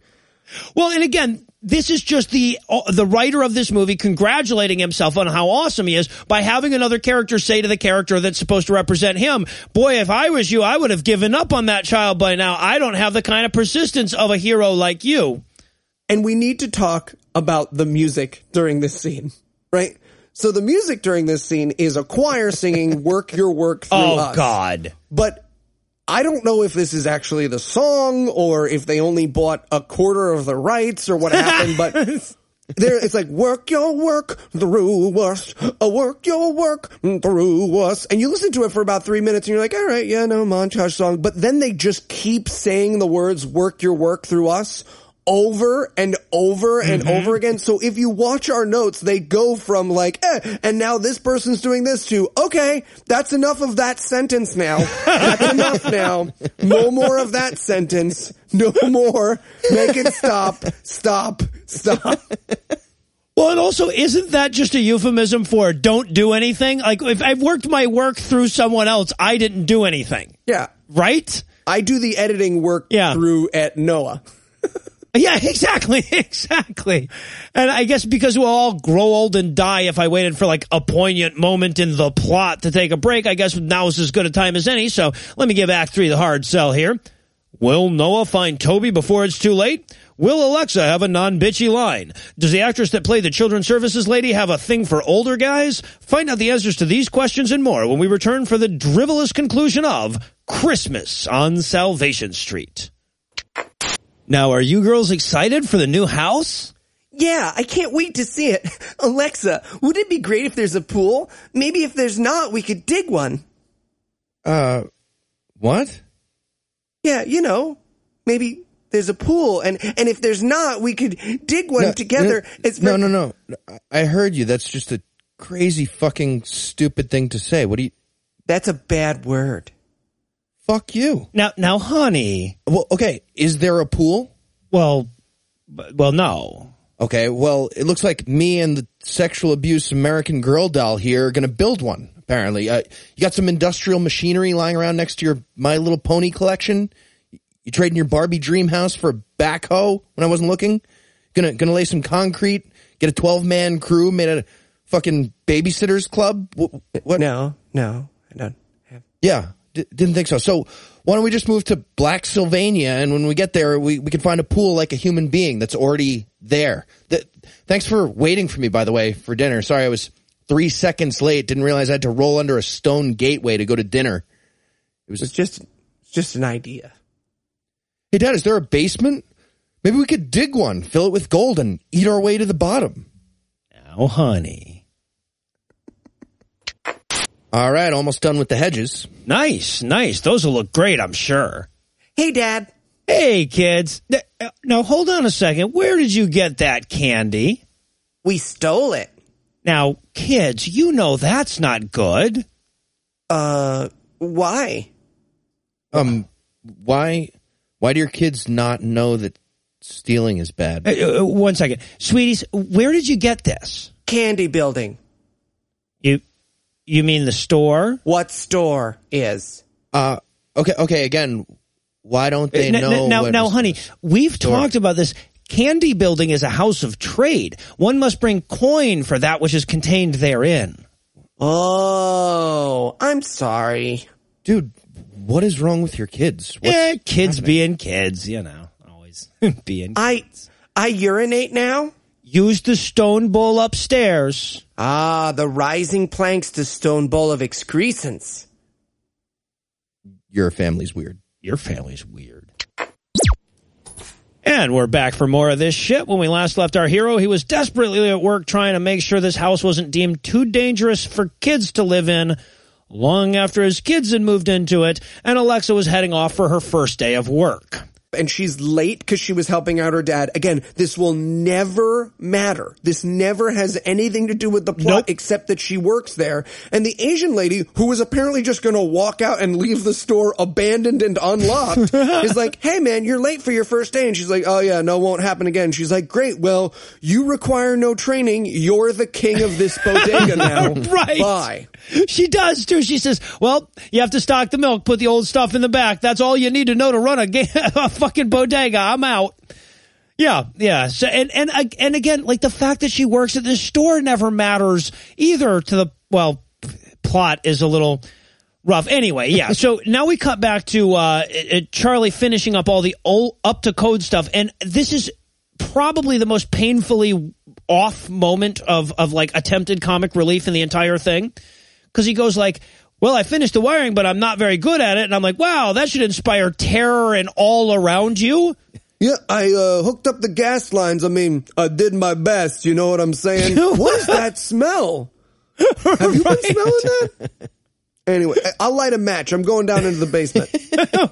Well, and again, this is just the uh, the writer of this movie congratulating himself on how awesome he is by having another character say to the character that's supposed to represent him, "Boy, if I was you, I would have given up on that child by now. I don't have the kind of persistence of a hero like you." And we need to talk about the music during this scene, right? So the music during this scene is a choir singing "Work Your Work Through Oh Us." God. But I don't know if this is actually the song or if they only bought a quarter of the rights or what happened, but there it's like work your work through us, uh, work your work through us, and you listen to it for about three minutes and you're like, all right, yeah, no montage song, but then they just keep saying the words "work your work through us." Over and over and over again. So if you watch our notes, they go from like, eh, and now this person's doing this to, okay, that's enough of that sentence now. That's enough now. No more of that sentence. No more. Make it stop. Stop. Stop. Well, and also, isn't that just a euphemism for don't do anything? Like, if I've worked my work through someone else, I didn't do anything, Yeah. right? I do the editing work Yeah. through at Noah. Yeah, exactly, exactly. And I guess because we'll all grow old and die if I waited for like a poignant moment in the plot to take a break, I guess now is as good a time as any. So let me give Act 3 the hard sell here. Will Noah find Toby before it's too late? Will Alexa have a non-bitchy line? Does the actress that played the children's services lady have a thing for older guys? Find out the answers to these questions and more when we return for the drivelous conclusion of Christmas on Salvation Street. Now, are you girls excited for the new house? Yeah, I can't wait to see it. Alexa, would it be great if there's a pool? Maybe if there's not, we could dig one. Uh, what? Yeah, you know, maybe there's a pool, and and if there's not, we could dig one together. No, it's no, no, no. I heard you. That's just a crazy fucking stupid thing to say. What do you? That's a bad word. Fuck you. Now, now, honey. Well, okay. Is there a pool? Well, b- well, no. Okay. Well, it looks like me and the sexual abuse American Girl doll here are going to build one. Apparently, uh, you got some industrial machinery lying around next to your My Little Pony collection. You trading your Barbie dream house for a backhoe when I wasn't looking. Gonna gonna lay some concrete. Get a twelve man crew made out of fucking babysitters club? What? what? No, no, I don't have. Yeah, d- didn't think so. So why don't we just move to Black Sylvania, and when we get there, we, we can find a pool like a human being that's already there. Th- thanks for waiting for me, by the way, for dinner. Sorry, I was three seconds late. Didn't realize I had to roll under a stone gateway to go to dinner. It was It's just, just an idea. Hey, Dad, is there a basement? Maybe we could dig one, fill it with gold, and eat our way to the bottom. Now, honey. All right, almost done with the hedges. Nice, nice. Those will look great, I'm sure. Hey, Dad. Hey, kids. Th- uh, Now, hold on a second. Where did you get that candy? We stole it. Now, kids, you know that's not good. Uh, why? Um, why? Why do your kids not know that stealing is bad? Uh, uh, one second. Sweeties, where did you get this? Candy building. You you mean the store? What store is? Uh, okay, okay. Again, why don't they N- n- know? now, now, honey, we've Store. talked about this. Candy building is a house of trade. One must bring coin for that which is contained therein. Oh, I'm sorry. dude, what is wrong with your kids? What's- Yeah, kids being kids, you know, always being. I, I urinate now? Use the stone bowl upstairs. Ah, the rising planks to stone bowl of excrescence. Your family's weird. Your family's weird. And we're back for more of this shit. When we last left our hero, he was desperately at work trying to make sure this house wasn't deemed too dangerous for kids to live in. Long after his kids had moved into it, and Alexa was heading off for her first day of work. And she's late because she was helping out her dad. Again, this will never matter. This never has anything to do with the plot Nope. except that she works there. And the Asian lady, who was apparently just gonna walk out and leave the store abandoned and unlocked, is like, hey man, you're late for your first day. And she's like, oh yeah, no, won't happen again. She's like, great, well, you require no training. You're the king of this bodega now. Right. Bye. She does too. She says, "Well, you have to stock the milk, put the old stuff in the back. That's all you need to know to run a, ga- a fucking bodega. I'm out." Yeah, yeah. So and and and again, like the fact that she works at this store never matters either to the well, p- plot is a little rough. Anyway, yeah. So now we cut back to uh, uh, Charlie finishing up all the old up to code stuff, and this is probably the most painfully off moment of of like attempted comic relief in the entire thing because he goes like well i finished the wiring but i'm not very good at it and i'm like wow that should inspire terror and all around you Yeah, I uh, hooked up the gas lines. I mean, I did my best. You know what I'm saying? what is that smell? Have you been smelling that? Anyway, I'll light a match. I'm going down into the basement.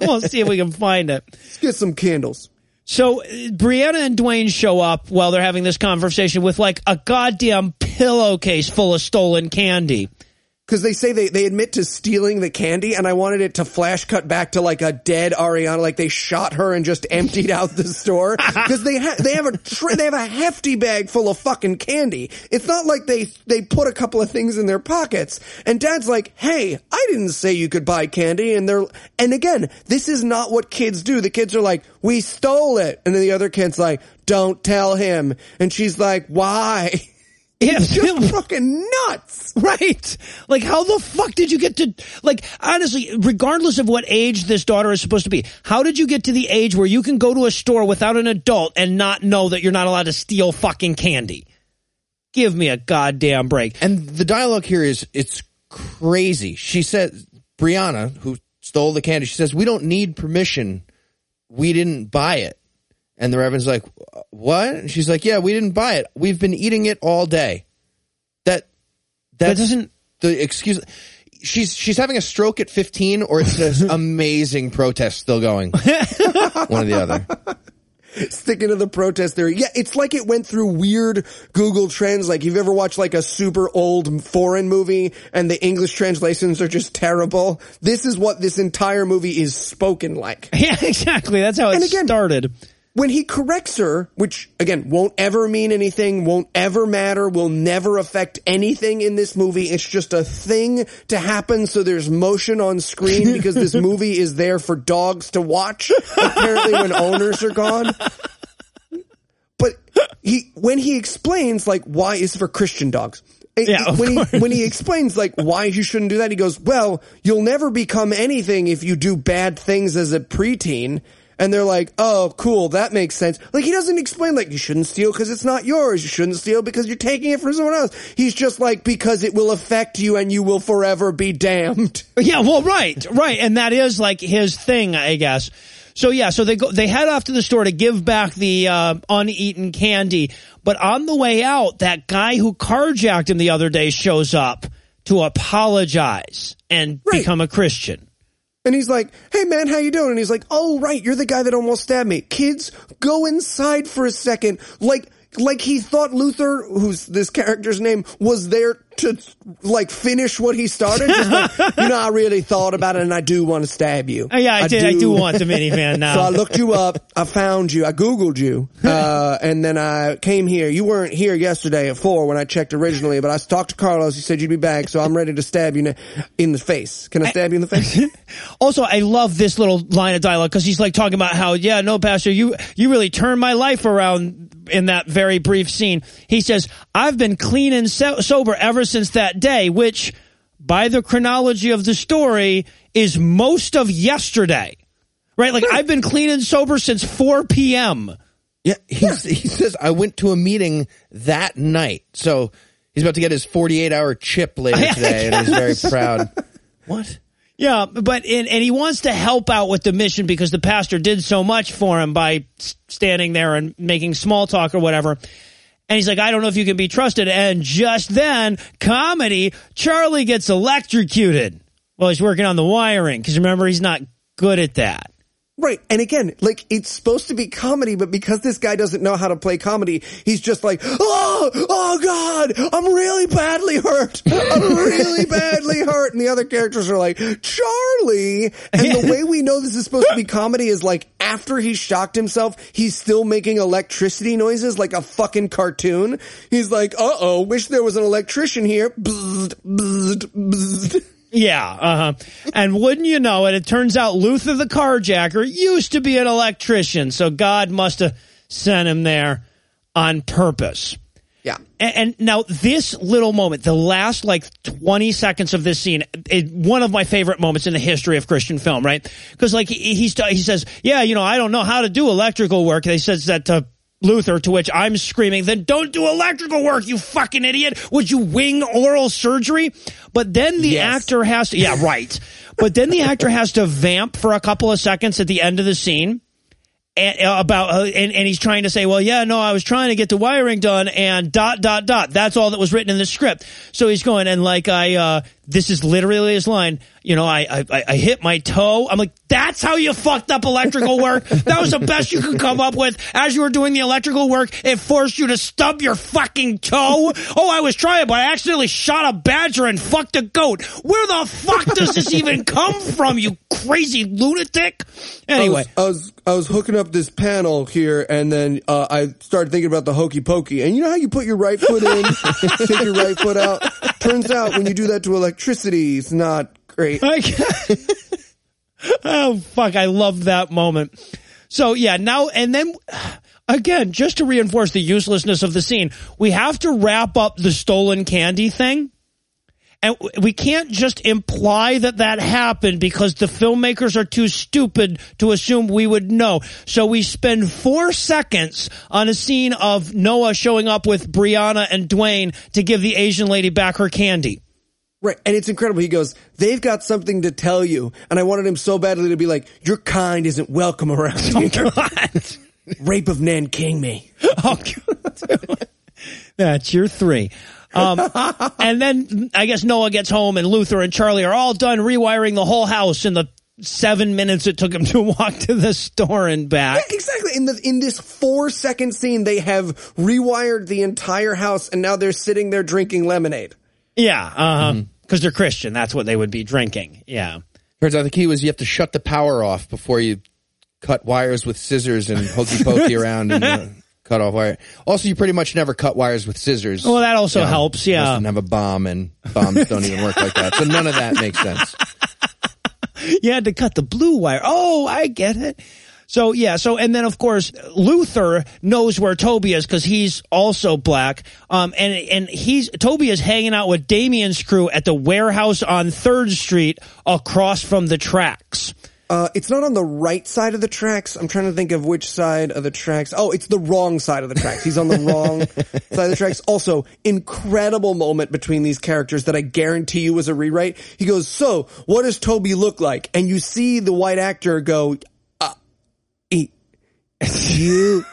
we'll see if we can find it Let's get some candles. so uh, brianna and dwayne show up while they're having this conversation with like a goddamn pillowcase full of stolen candy Because they say they, they admit to stealing the candy, and I wanted it to flash cut back to like a dead Ariana, like they shot her and just emptied out the store. Because they ha- they have a tr- they have a hefty bag full of fucking candy. It's not like they they put a couple of things in their pockets. And Dad's like, "Hey, I didn't say you could buy candy." And they're and again, this is not what kids do. The kids are like, "We stole it," and then the other kid's like, "Don't tell him." And she's like, "Why?" Yeah, Just fucking nuts. Right. Like, how the fuck did you get to, like, honestly, regardless of what age this daughter is supposed to be, how did you get to the age where you can go to a store without an adult and not know that you're not allowed to steal fucking candy? Give me a goddamn break. And the dialogue here is it's crazy. She says, Brianna, who stole the candy, she says, "We don't need permission. We didn't buy it." And the reverend's like, "What?" And she's like, "Yeah, we didn't buy it. We've been eating it all day." That That doesn't, the excuse. She's she's having a stroke at 15, or it's this amazing protest still going. One or the other. sticking to the protest theory. Yeah, it's like it went through weird Google Trends. Like you've ever watched like a super old foreign movie and the English translations are just terrible. This is what this entire movie is spoken like. yeah, exactly. That's how it And again- started. When he corrects her, which again won't ever mean anything, won't ever matter, will never affect anything in this movie. It's just a thing to happen so there's motion on screen because this movie is there for dogs to watch, apparently when owners are gone. But he, when he explains like why is for Christian dogs, it- Yeah, when course. he when he explains like why you shouldn't do that, he goes, "Well, you'll never become anything if you do bad things as a preteen." And they're like, "Oh, cool, that makes sense." Like he doesn't explain like you shouldn't steal because it's not yours. You shouldn't steal because you're taking it from someone else. He's just like because it will affect you and you will forever be damned. Yeah, well, right, right, and that is like his thing, I guess. So yeah, so they go, they head off to the store to give back the uh, uneaten candy, but on the way out, that guy who carjacked him the other day shows up to apologize and Right. become a Christian. And he's like, "Hey man, how you doing?" And he's like, "Oh right, you're the guy that almost stabbed me." Kids, go inside for a second. Like like he thought Luther, who's this character's name, was there to like finish what he started. Just like, you know, I really thought about it, and I do want to stab you. Oh, yeah, I, did. I do want the minivan now. So I looked you up. I found you. I googled you, uh, and then I came here. You weren't here yesterday at four when I checked originally, but I talked to Carlos. He said you'd be back, so I'm ready to stab you in the face. Can I stab you in the face? Also, I love this little line of dialogue because he's like talking about how, yeah, no, Pastor, you you really turned my life around in that very brief scene. He says, "I've been clean and so- sober ever since that day," which, by the chronology of the story, is most of yesterday. Right? Like I've been clean and sober since 4 p.m. Yeah, he's, he says I went to a meeting that night, so he's about to get his 48 hour chip later today, and he's very proud. What? Yeah, but and, and he wants to help out with the mission because the pastor did so much for him by standing there and making small talk or whatever. And he's like, I don't know if you can be trusted. And just then, comedy, Charlie gets electrocuted while he's working on the wiring. Because remember, he's not good at that. Right. And again, like it's supposed to be comedy, but because this guy doesn't know how to play comedy, he's just like, oh, oh God, I'm really badly hurt. I'm really badly hurt. And the other characters are like, Charlie. And the way we know this is supposed to be comedy is like after he shocked himself, he's still making electricity noises like a fucking cartoon. He's like, uh oh, wish there was an electrician here. Yeah, uh huh. And wouldn't you know it, it turns out Luther the carjacker used to be an electrician, so God must have sent him there on purpose. Yeah. And, and now this little moment, the last like 20 seconds of this scene, it, one of my favorite moments in the history of Christian film, right? Because like he, he's, he says, yeah, you know, I don't know how to do electrical work. He says that to Luther, to which I'm screaming, then don't do electrical work, you fucking idiot. Would you wing oral surgery? But then the Yes. actor has to, yeah, right. But then the actor has to vamp for a couple of seconds at the end of the scene and, uh, about uh, and, and he's trying to say, well, yeah, no, I was trying to get the wiring done, and dot dot dot. That's all that was written in the script. So he's going and like I, uh, this is literally his line. You know, I, I I- hit my toe. I'm like, that's how you fucked up electrical work. that was the best you could come up with as you were doing the electrical work. It forced you to stub your fucking toe. Oh, I was trying, but I accidentally shot a badger and fucked a goat. Where the fuck does this even come from? You crazy lunatic. Anyway. I was, I was I was hooking up this panel here, and then uh, I started thinking about the hokey pokey. And you know how you put your right foot in, take your right foot out. Turns out when you do that to electricity, it's not great. oh fuck! I love that moment. So yeah, now and then again, just to reinforce the uselessness of the scene, we have to wrap up the stolen candy thing. And we can't just imply that that happened because the filmmakers are too stupid to assume we would know. So we spend four seconds on a scene of Noah showing up with Brianna and Dwayne to give the Asian lady back her candy. Right, and it's incredible. He goes, "They've got something to tell you," and I wanted him so badly to be like, "Your kind isn't welcome around here." Rape of Nanking me. Oh, God. That's your three. Um, and then I guess Noah gets home and Luther and Charlie are all done rewiring the whole house in the seven minutes it took him to walk to the store and back. Yeah, Exactly. In the in this four second scene, they have rewired the entire house, and now they're sitting there drinking lemonade. Yeah, uh huh. Because they're Christian, that's what they would be drinking. Yeah. Turns out the key was you have to shut the power off before you cut wires with scissors and hokey pokey around and uh, cut off wire. Also, you pretty much never cut wires with scissors. Well, that also You know, helps. Yeah. mustn't have a bomb, and bombs don't even work like that. So none of that makes sense. You had to cut the blue wire. Oh, I get it. So yeah, so and then of course Luther knows where Toby is because he's also black. Um, and and he's Toby is hanging out with Damien's crew at the warehouse on Third Street across from the tracks. Uh, it's not on the right side of the tracks. I'm trying to think of which side of the tracks. Oh, it's the wrong side of the tracks. He's on the wrong side of the tracks. Also, incredible moment between these characters that I guarantee you was a rewrite. He goes, "So, what does Toby look like?" And you see the white actor go, "You,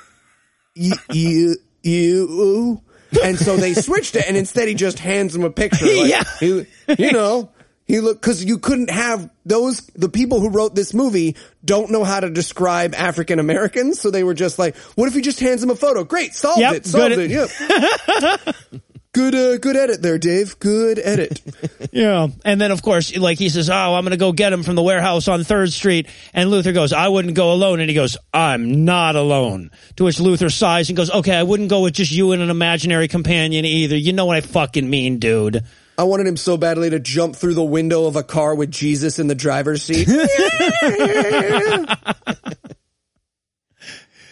you, you, you." And so they switched it, and instead he just hands him a picture. Like, Yeah. he, you know, he looked because you couldn't have those. The people who wrote this movie don't know how to describe African Americans, so they were just like, "What if he just hands him a photo? Great, solved Yep, it, solved it. Yep. good, uh, good edit there, Dave. Good edit. Yeah. And then of course, like he says, "Oh, I'm going to go get him from the warehouse on Third Street." And Luther goes, "I wouldn't go alone." And he goes, "I'm not alone." To which Luther sighs and goes, "Okay, I wouldn't go with just you and an imaginary companion either. You know what I fucking mean, dude." I wanted him so badly to jump through the window of a car with Jesus in the driver's seat.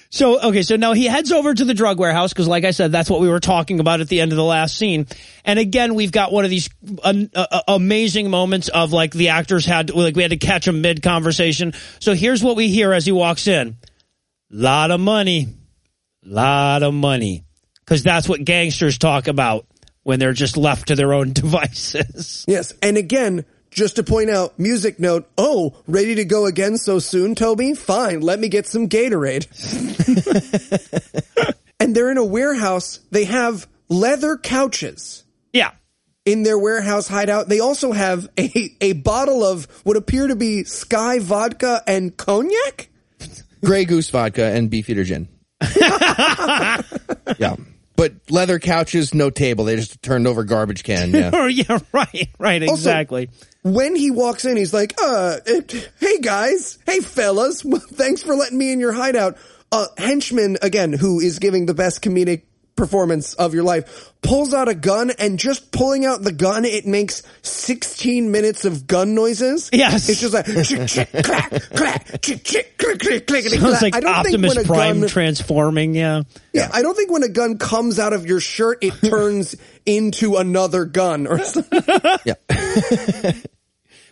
So, okay, so now he heads over to the drug warehouse because, like I said, that's what we were talking about at the end of the last scene. And again, we've got one of these uh, uh, amazing moments of like the actors had, like we had to catch him mid conversation. So here's what we hear as he walks in. Lot of money. Lot of money. Cause that's what gangsters talk about when they're just left to their own devices. yes, and again. Just to point out, music note, oh, ready to go again so soon, Toby? Fine, let me get some Gatorade. and they're in a warehouse. They have leather couches. Yeah. in their warehouse hideout. They also have a, a bottle of what appear to be Sky vodka and cognac. Grey Goose vodka and Beefeater gin. yeah. But leather couches, no table. They just turned over garbage can. Yeah. Or yeah, right, right, exactly. When he walks in, he's like, uh, hey guys, hey fellas, thanks for letting me in your hideout. Uh, henchman, again, who is giving the best comedic performance of your life, pulls out a gun and just pulling out the gun, it makes 16 minutes of gun noises. Yes. It's just like, chick, chick, clack, clack, chick, chick, click, click, clickety, Sounds like I don't Optimus think when Prime gun, transforming, yeah. yeah, I don't think when a gun comes out of your shirt, it turns into another gun or something. yeah.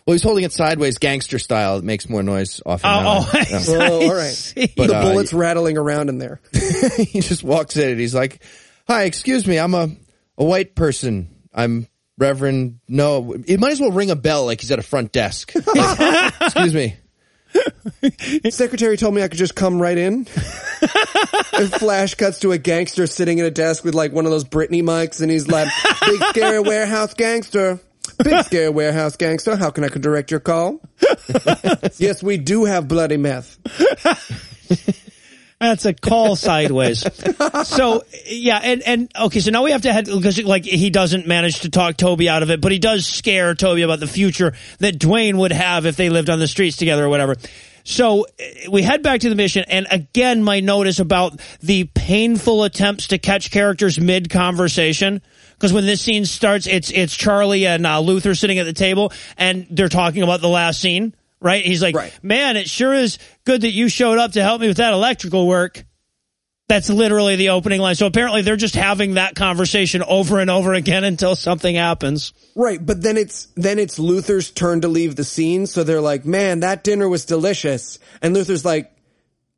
well, he's holding it sideways, gangster style. It makes more noise often. Oh, now. oh, I Oh, all right. But, the uh, bullets rattling around in there. he just walks in and he's like, "Hi, excuse me, I'm a a white person. I'm Reverend. No, it might as well ring a bell like he's at a front desk. Like, excuse me. Secretary told me I could just come right in. and flash cuts to a gangster sitting at a desk with like one of those Britney mics, and he's like, "Big scary warehouse gangster." Big scary warehouse gangster. How can I direct your call? yes, we do have bloody meth. That's a call sideways. so yeah, and and okay, so now we have to head because like he doesn't manage to talk Toby out of it, but he does scare Toby about the future that Dwayne would have if they lived on the streets together or whatever. So eh, we head back to the mission, and again, my note is about the painful attempts to catch characters mid conversation. Because when this scene starts, it's it's Charlie and uh, Luther sitting at the table, and they're talking about the last scene. Right? He's like, Right. "Man, it sure is good that you showed up to help me with that electrical work." That's literally the opening line. So apparently, they're just having that conversation over and over again until something happens. Right, but then it's then it's Luther's turn to leave the scene. So they're like, "Man, that dinner was delicious," and Luther's like,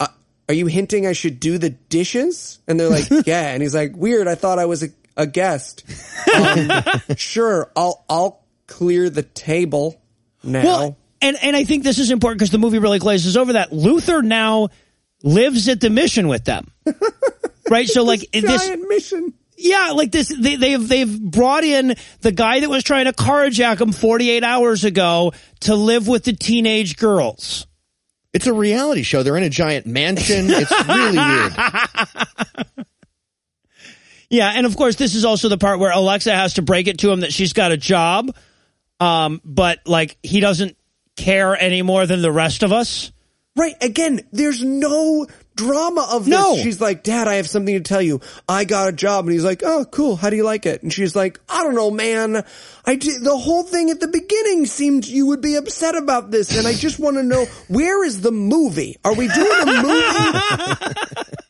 uh, "Are you hinting I should do the dishes?" And they're like, "Yeah," and he's like, "Weird. I thought I was a, a guest." Um, sure, I'll I'll clear the table now. Well, and and I think this is important because the movie really glazes over that. Luther now lives at the mission with them, right? So like this, giant mission. yeah, like this. They, they've they've brought in the guy that was trying to carjack him 48 hours ago to live with the teenage girls. It's a reality show. They're in a giant mansion. It's really weird. Yeah, and of course, this is also the part where Alexa has to break it to him that she's got a job, um, but like he doesn't care any more than the rest of us. Right. Again, there's no drama of this. No. She's like, Dad, I have something to tell you. I got a job. And he's like, Oh, cool. How do you like it? And she's like, I don't know, man. I did, the whole thing at the beginning seemed you would be upset about this. And I just want to know, where is the movie? Are we doing a movie?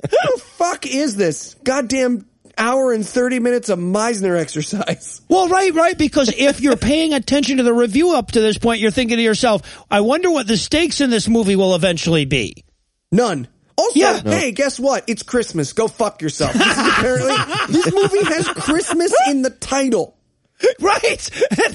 Who the fuck is this? Goddamn hour and 30 minutes of Meisner exercise. Well, right, right, because if you're paying attention to the review up to this point, you're thinking to yourself, I wonder what the stakes in this movie will eventually be. None. Also, Yeah. hey, guess what? It's Christmas. Go fuck yourself. This apparently, this movie has Christmas in the title. Right?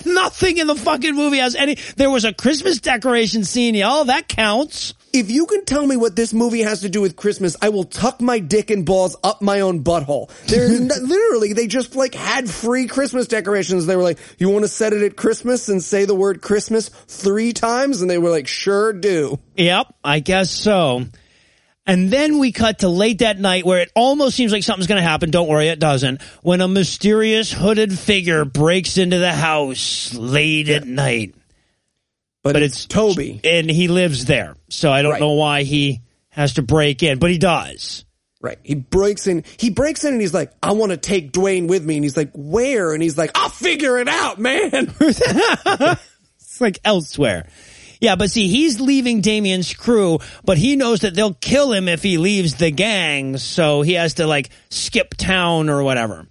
Nothing in the fucking movie has any. There was a Christmas decoration scene, y'all. That counts. If you can tell me what this movie has to do with Christmas, I will tuck my dick and balls up my own butthole. Literally, they just like had free Christmas decorations. They were like, you want to set it at Christmas and say the word Christmas three times? And they were like, sure do. Yep, I guess so. And then we cut to late that night where it almost seems like something's going to happen. Don't worry, it doesn't. When a mysterious hooded figure breaks into the house late at night. But, But it's, it's- Toby. And he lives there. So I don't Right. know why he has to break in, but he does. Right. He breaks in. He breaks in and he's like, I want to take Dwayne with me. And he's like, where? And he's like, I'll figure it out, man. It's like elsewhere. Yeah, but see, he's leaving Damien's crew, but he knows that they'll kill him if he leaves the gang, so he has to like skip town or whatever.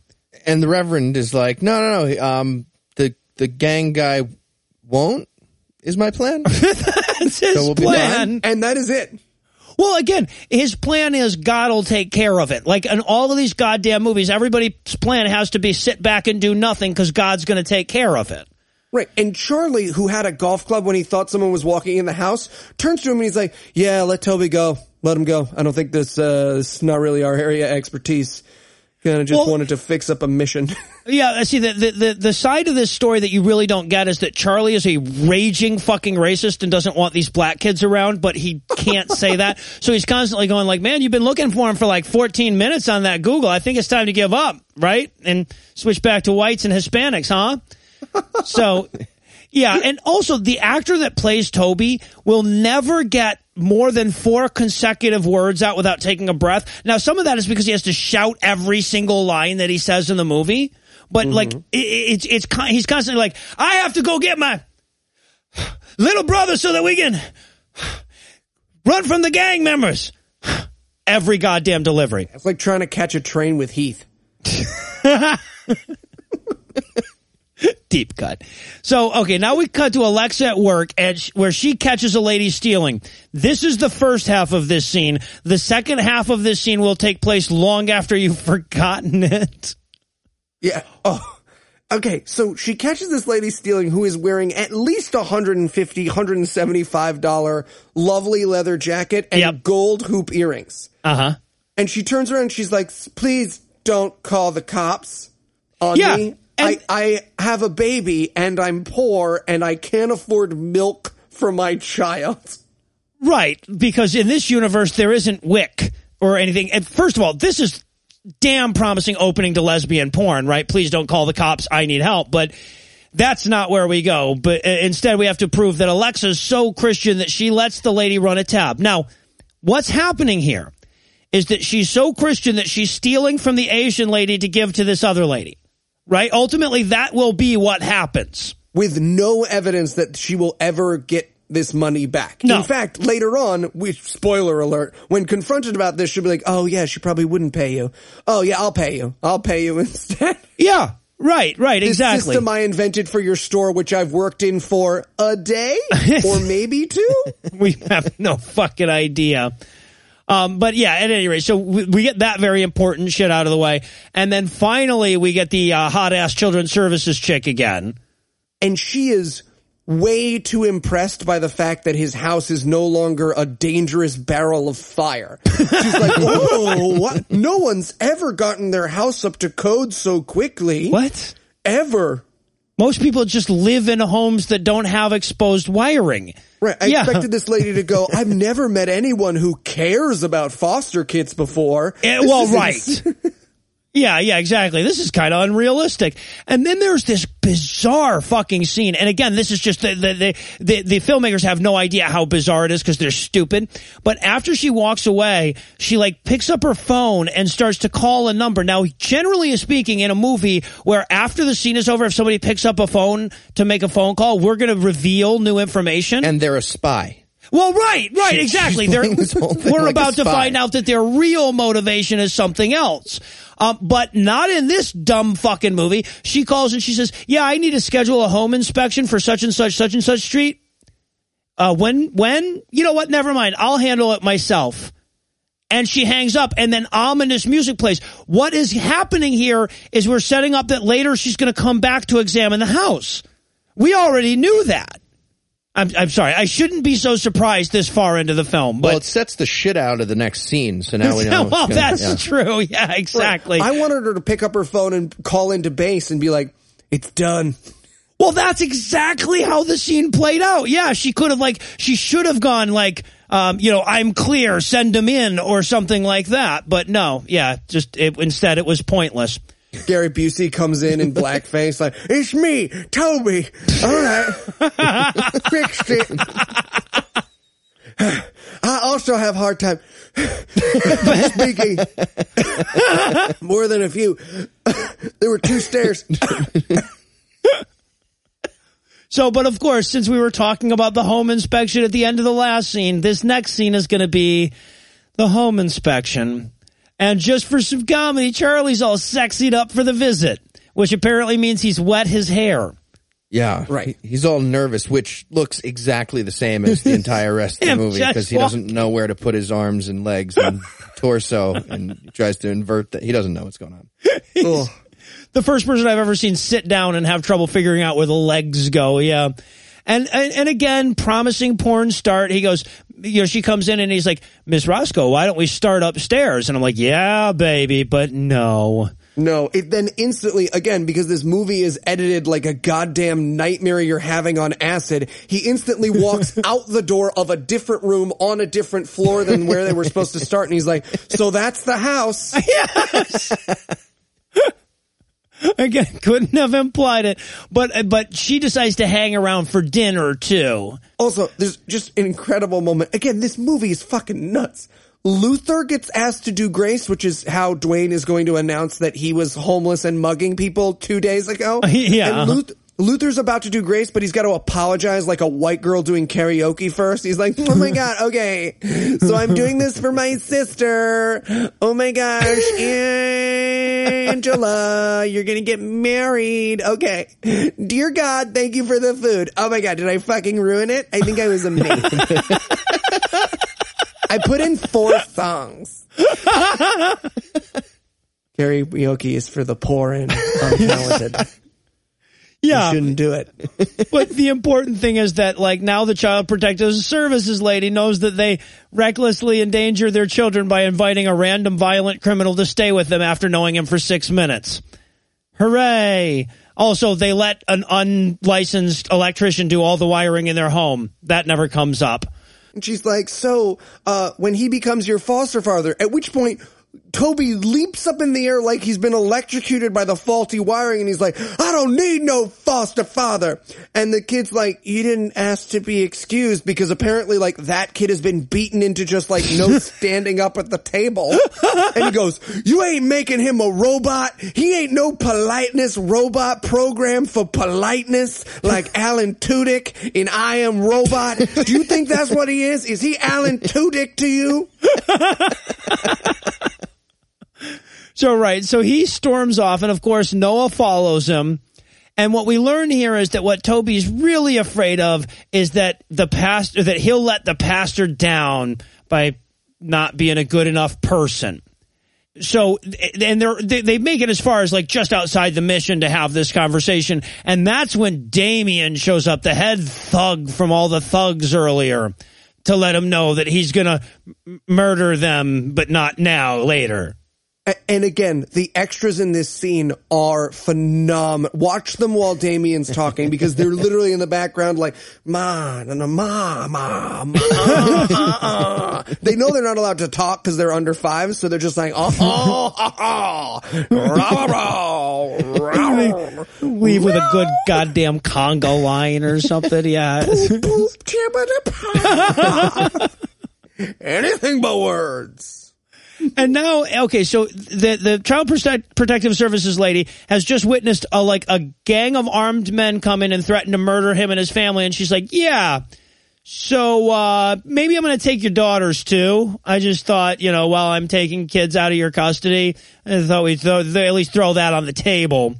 And the Reverend is like, no, no, no. Um, the the gang guy won't. Is my plan? That's his So we'll plan. and that is it. Well, again, his plan is God will take care of it. Like in all of these goddamn movies, everybody's plan has to be sit back and do nothing because God's going to take care of it. Right. And Charlie, who had a golf club when he thought someone was walking in the house, turns to him and he's like, yeah, let Toby go. Let him go. I don't think this, uh, this is not really our area expertise. Kind of just Well- wanted to fix up a mission. Yeah, I see the, the the the side of this story that you really don't get is that Charlie is a raging fucking racist and doesn't want these black kids around, but he can't say that. So he's constantly going like, "Man, you've been looking for him for like 14 minutes on that Google. I think it's time to give up, right? And switch back to whites and Hispanics, huh?" So, yeah, and also the actor that plays Toby will never get more than four consecutive words out without taking a breath. Now, some of that is because he has to shout every single line that he says in the movie. But mm-hmm. like, it, it's it's he's constantly like, I have to go get my little brother so that we can run from the gang members. Every goddamn delivery. it's like trying to catch a train with Heath. deep cut. So, okay, now we cut to Alexa at work and sh- where she catches a lady stealing. This is the first half of this scene. The second half of this scene will take place long after you've forgotten it. Yeah. Oh. Okay, so she catches this lady stealing who is wearing at least $150, $175 lovely leather jacket and Yep. gold hoop earrings. Uh huh. And she turns around and she's like, please don't call the cops on Yeah, me. I, I have a baby and I'm poor and I can't afford milk for my child. Right, because in this universe there isn't WIC or anything. And first of all, this is damn promising opening to lesbian porn, right? Please don't call the cops. I need help. But that's not where we go. But uh, instead we have to prove that Alexa's so Christian that she lets the lady run a tab. Now, what's happening here is that she's so Christian that she's stealing from the Asian lady to give to this other lady. Right? Ultimately, that will be what happens. with no evidence that she will ever get this money back. No. In fact, later on, we spoiler alert, when confronted about this, she'll be like, "Oh yeah, she probably wouldn't pay you. Oh yeah, I'll pay you. I'll pay you instead." Yeah. Right, right, This exactly. system I invented for your store, which I've worked in for a day or maybe two. we have no fucking idea. Um, but yeah, at any rate, so we, we get that very important shit out of the way, and then finally we get the uh, hot ass children's services chick again. and she is way too impressed by the fact that his house is no longer a dangerous barrel of fire. She's like, "Oh, what? no one's ever gotten their house up to code so quickly. What? Ever?" Most people just live in homes that don't have exposed wiring. Right. I Yeah. expected this lady to go, I've never met anyone who cares about foster kids before. Eh, This well, right. Yeah, yeah, exactly. This is kind of unrealistic. And then there's this bizarre fucking scene. And again, this is just the the the, the, the filmmakers have no idea how bizarre it is because they're stupid. But after she walks away, she like picks up her phone and starts to call a number. Now, generally speaking, in a movie where after the scene is over, if somebody picks up a phone to make a phone call, we're going to reveal new information. And they're a spy. Well, right, right, She- exactly. They're, playing this whole thing we're like about to find out that their real motivation is something else. Um, but not in this dumb fucking movie. She calls and she says, "Yeah, I need to schedule a home inspection for such and such, such and such street. Uh, when, when? You know what? Never mind. I'll handle it myself." And she hangs up, and then ominous music plays. What is happening here is we're setting up that later she's going to come back to examine the house. We already knew that. I'm, I'm sorry. I shouldn't be so surprised this far into the film, Well, but it sets the shit out of the next scene, so now we know. well, gonna- that's yeah. true. Yeah, exactly. I wanted her to pick up her phone and call into base and be like, "It's done." well, that's exactly how the scene played out. Yeah, she could have like she should have gone like, um, you know, I'm clear, send him in or something like that. But no, yeah, just it, instead it was pointless. Gary Busey comes in in blackface, like, "It's me, Toby. All right, fixed it." I also have hard time speaking more than a few. there were two stairs. So, but of course, since we were talking about the home inspection at the end of the last scene, this next scene is going to be the home inspection. And just for some comedy, Charlie's all sexied up for the visit, which apparently means he's wet his hair. Yeah, Right. He's all nervous, which looks exactly the same as the entire rest of the movie because he doesn't know where to put his arms and legs and torso, and tries to invert that. He doesn't know what's going on. The first person I've ever seen sit down and have trouble figuring out where the legs go. Yeah. And, and, and again, promising porn start. He goes, you know, she comes in and he's like, Miss Roscoe, why don't we start upstairs? And I'm like, yeah, baby, but no. No, it then instantly, again, because this movie is edited like a goddamn nightmare you're having on acid, he instantly walks out the door of a different room on a different floor than where they were supposed to start. And he's like, so that's the house. Again, couldn't have implied it, but but she decides to hang around for dinner too. Also, there's just an incredible moment. Again, this movie is fucking nuts. Luther gets asked to do grace, which is how Dwayne is going to announce that he was homeless and mugging people two days ago. Yeah, And uh-huh. Luth- Luther's about to do grace, but he's got to apologize like a white girl doing karaoke first. He's like, oh my god, okay. So I'm doing this for my sister. Oh my gosh, Angela, you're gonna get married. Okay. Dear God, thank you for the food. Oh my god, did I fucking ruin it? I think I was amazing. I put in four songs. Karaoke is for the poor and untalented. Yeah, Shouldn't do it. but the important thing is that like now the child protective services lady knows that they recklessly endanger their children by inviting a random violent criminal to stay with them after knowing him for six minutes. Hooray! Also, they let an unlicensed electrician do all the wiring in their home. That never comes up. And she's like, so, uh, when he becomes your foster father, at which point, Toby leaps up in the air like he's been electrocuted by the faulty wiring and he's like, I don't need no foster father. And the kid's like, you didn't ask to be excused because apparently like that kid has been beaten into just like no standing up at the table. And he goes, you ain't making him a robot. He ain't no politeness robot program for politeness like Alan Tudyk in I Am Robot. Do you think that's what he is? Is he Alan Tudyk to you? So right, so he storms off, and of course Noah follows him. And what we learn here is that what Toby's really afraid of is that the pastor that he'll let the pastor down by not being a good enough person. So, and they're, they make it as far as like just outside the mission to have this conversation, and that's when Damien shows up, the head thug from all the thugs earlier, to let him know that he's gonna murder them, but not now, later. And again, the extras in this scene are phenomenal. Watch them while Damien's talking because they're literally in the background like, ma, na, na, ma, ma, ma. ah." They know they're not allowed to talk because they're under five, so they're just like, uh, uh, uh, oh, oh, oh, oh, rah, rah, rah, Leave with a good goddamn Congo line or something. Yeah. boop, chibbidi-pah. Anything but words. And now, okay, so the the Child Protect- Protective Services lady has just witnessed a like a gang of armed men come in and threaten to murder him and his family, and she's like, "Yeah, so uh, maybe I'm going to take your daughters too." I just thought, you know, while I'm taking kids out of your custody, I thought we'd throw, they at least throw that on the table.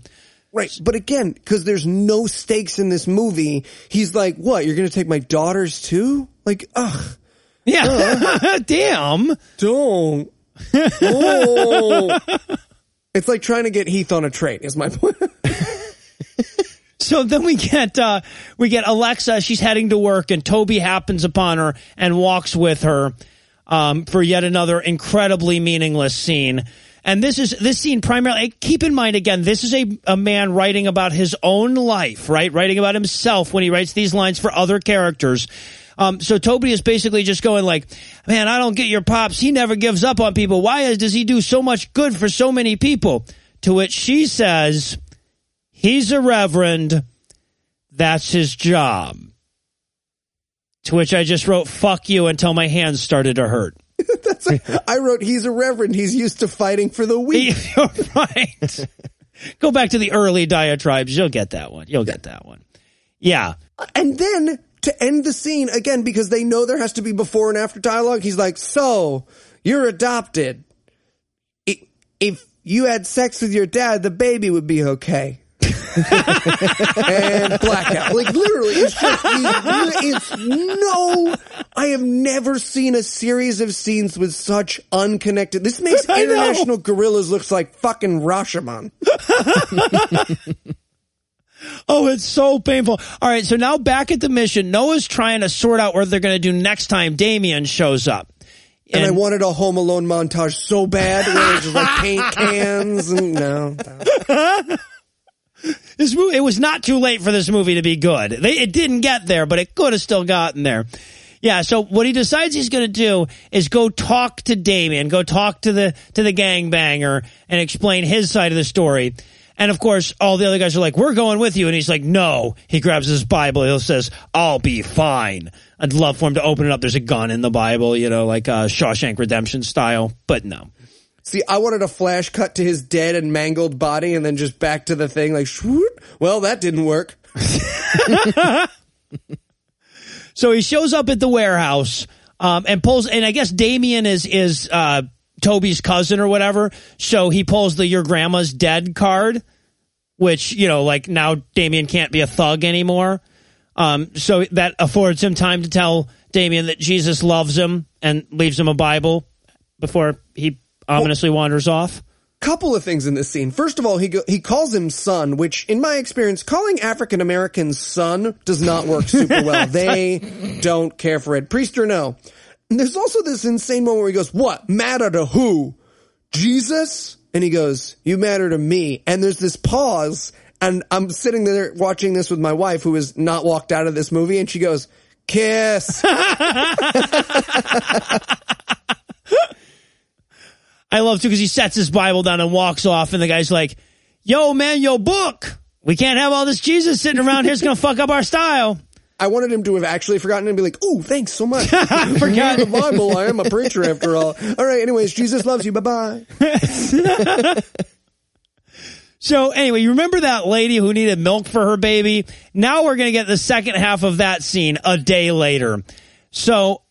Right. But again, because there's no stakes in this movie, he's like, what? You're going to take my daughters too? Like, ugh, Yeah, damn. don't. Oh. it's like trying to get Heath on a train is my point. So then we get uh we get Alexa, she's heading to work and Toby happens upon her and walks with her um for yet another incredibly meaningless scene. And this is this scene primarily keep in mind again, this is a, a man writing about his own life, right? Writing about himself when he writes these lines for other characters. Um, so Toby is basically just going like, man, I don't get your pops. He never gives up on people. Why is, does he do so much good for so many people? To which she says, He's a reverend. That's his job. To which I just wrote, fuck you until my hands started to hurt. I wrote, he's a reverend. He's used to fighting for the weak. You're right. Go back to the early diatribes. You'll get that one. You'll get that one. Yeah. And then to end the scene again, because they know there has to be before and after dialogue, he's like, so you're adopted. If you had sex with your dad, the baby would be okay. and blackout. Like literally, it's just it's no. I have never seen a series of scenes with such unconnected. This makes international gorillas looks like fucking Rashomon. Oh, it's so painful. All right. So now back at the mission, Noah's trying to sort out what they're going to do next time Damien shows up. And, I wanted a Home Alone montage so bad where it's just like paint cans and no. no. This movie, it was not too late for this movie to be good. They, it didn't get there, but it could have still gotten there. Yeah. So what he decides he's going to do is go talk to Damien, go talk to the to the gangbanger, and explain his side of the story. And of course, all the other guys are like, "We're going with you," and he's like, "No." He grabs his Bible. He says, "I'll be fine." I'd love for him to open it up. There's a gun in the Bible, you know, like uh, Shawshank Redemption style, but no. See, I wanted a flash cut to his dead and mangled body and then just back to the thing like, well, that didn't work. So he shows up at the warehouse um, and pulls, and I guess Damien is is uh, Toby's cousin or whatever. So he pulls the "Your grandma's dead" card, which you know, like now Damien can't be a thug anymore. Um, so that affords him time to tell Damien that Jesus loves him and leaves him a Bible before he ominously wanders off. Couple of things in this scene. First of all, he go, he calls him son, which in my experience, calling African Americans son does not work super well. they don't care for it. Priest or no. And there's also this insane moment where he goes, what? Matter to who? Jesus? And he goes, you matter to me. And there's this pause and I'm sitting there watching this with my wife who has not walked out of this movie and she goes, kiss. I love too because he sets his Bible down and walks off, and the guy's like, "Yo, man, yo, book. We can't have all this Jesus sitting around here. It's gonna fuck up our style." I wanted him to have actually forgotten and be like, "Ooh, thanks so much." Forgot. the Bible. I am a preacher after all. All right. Anyways, Jesus loves you. Bye bye. So anyway, you remember that lady who needed milk for her baby? Now we're gonna get the second half of that scene a day later. So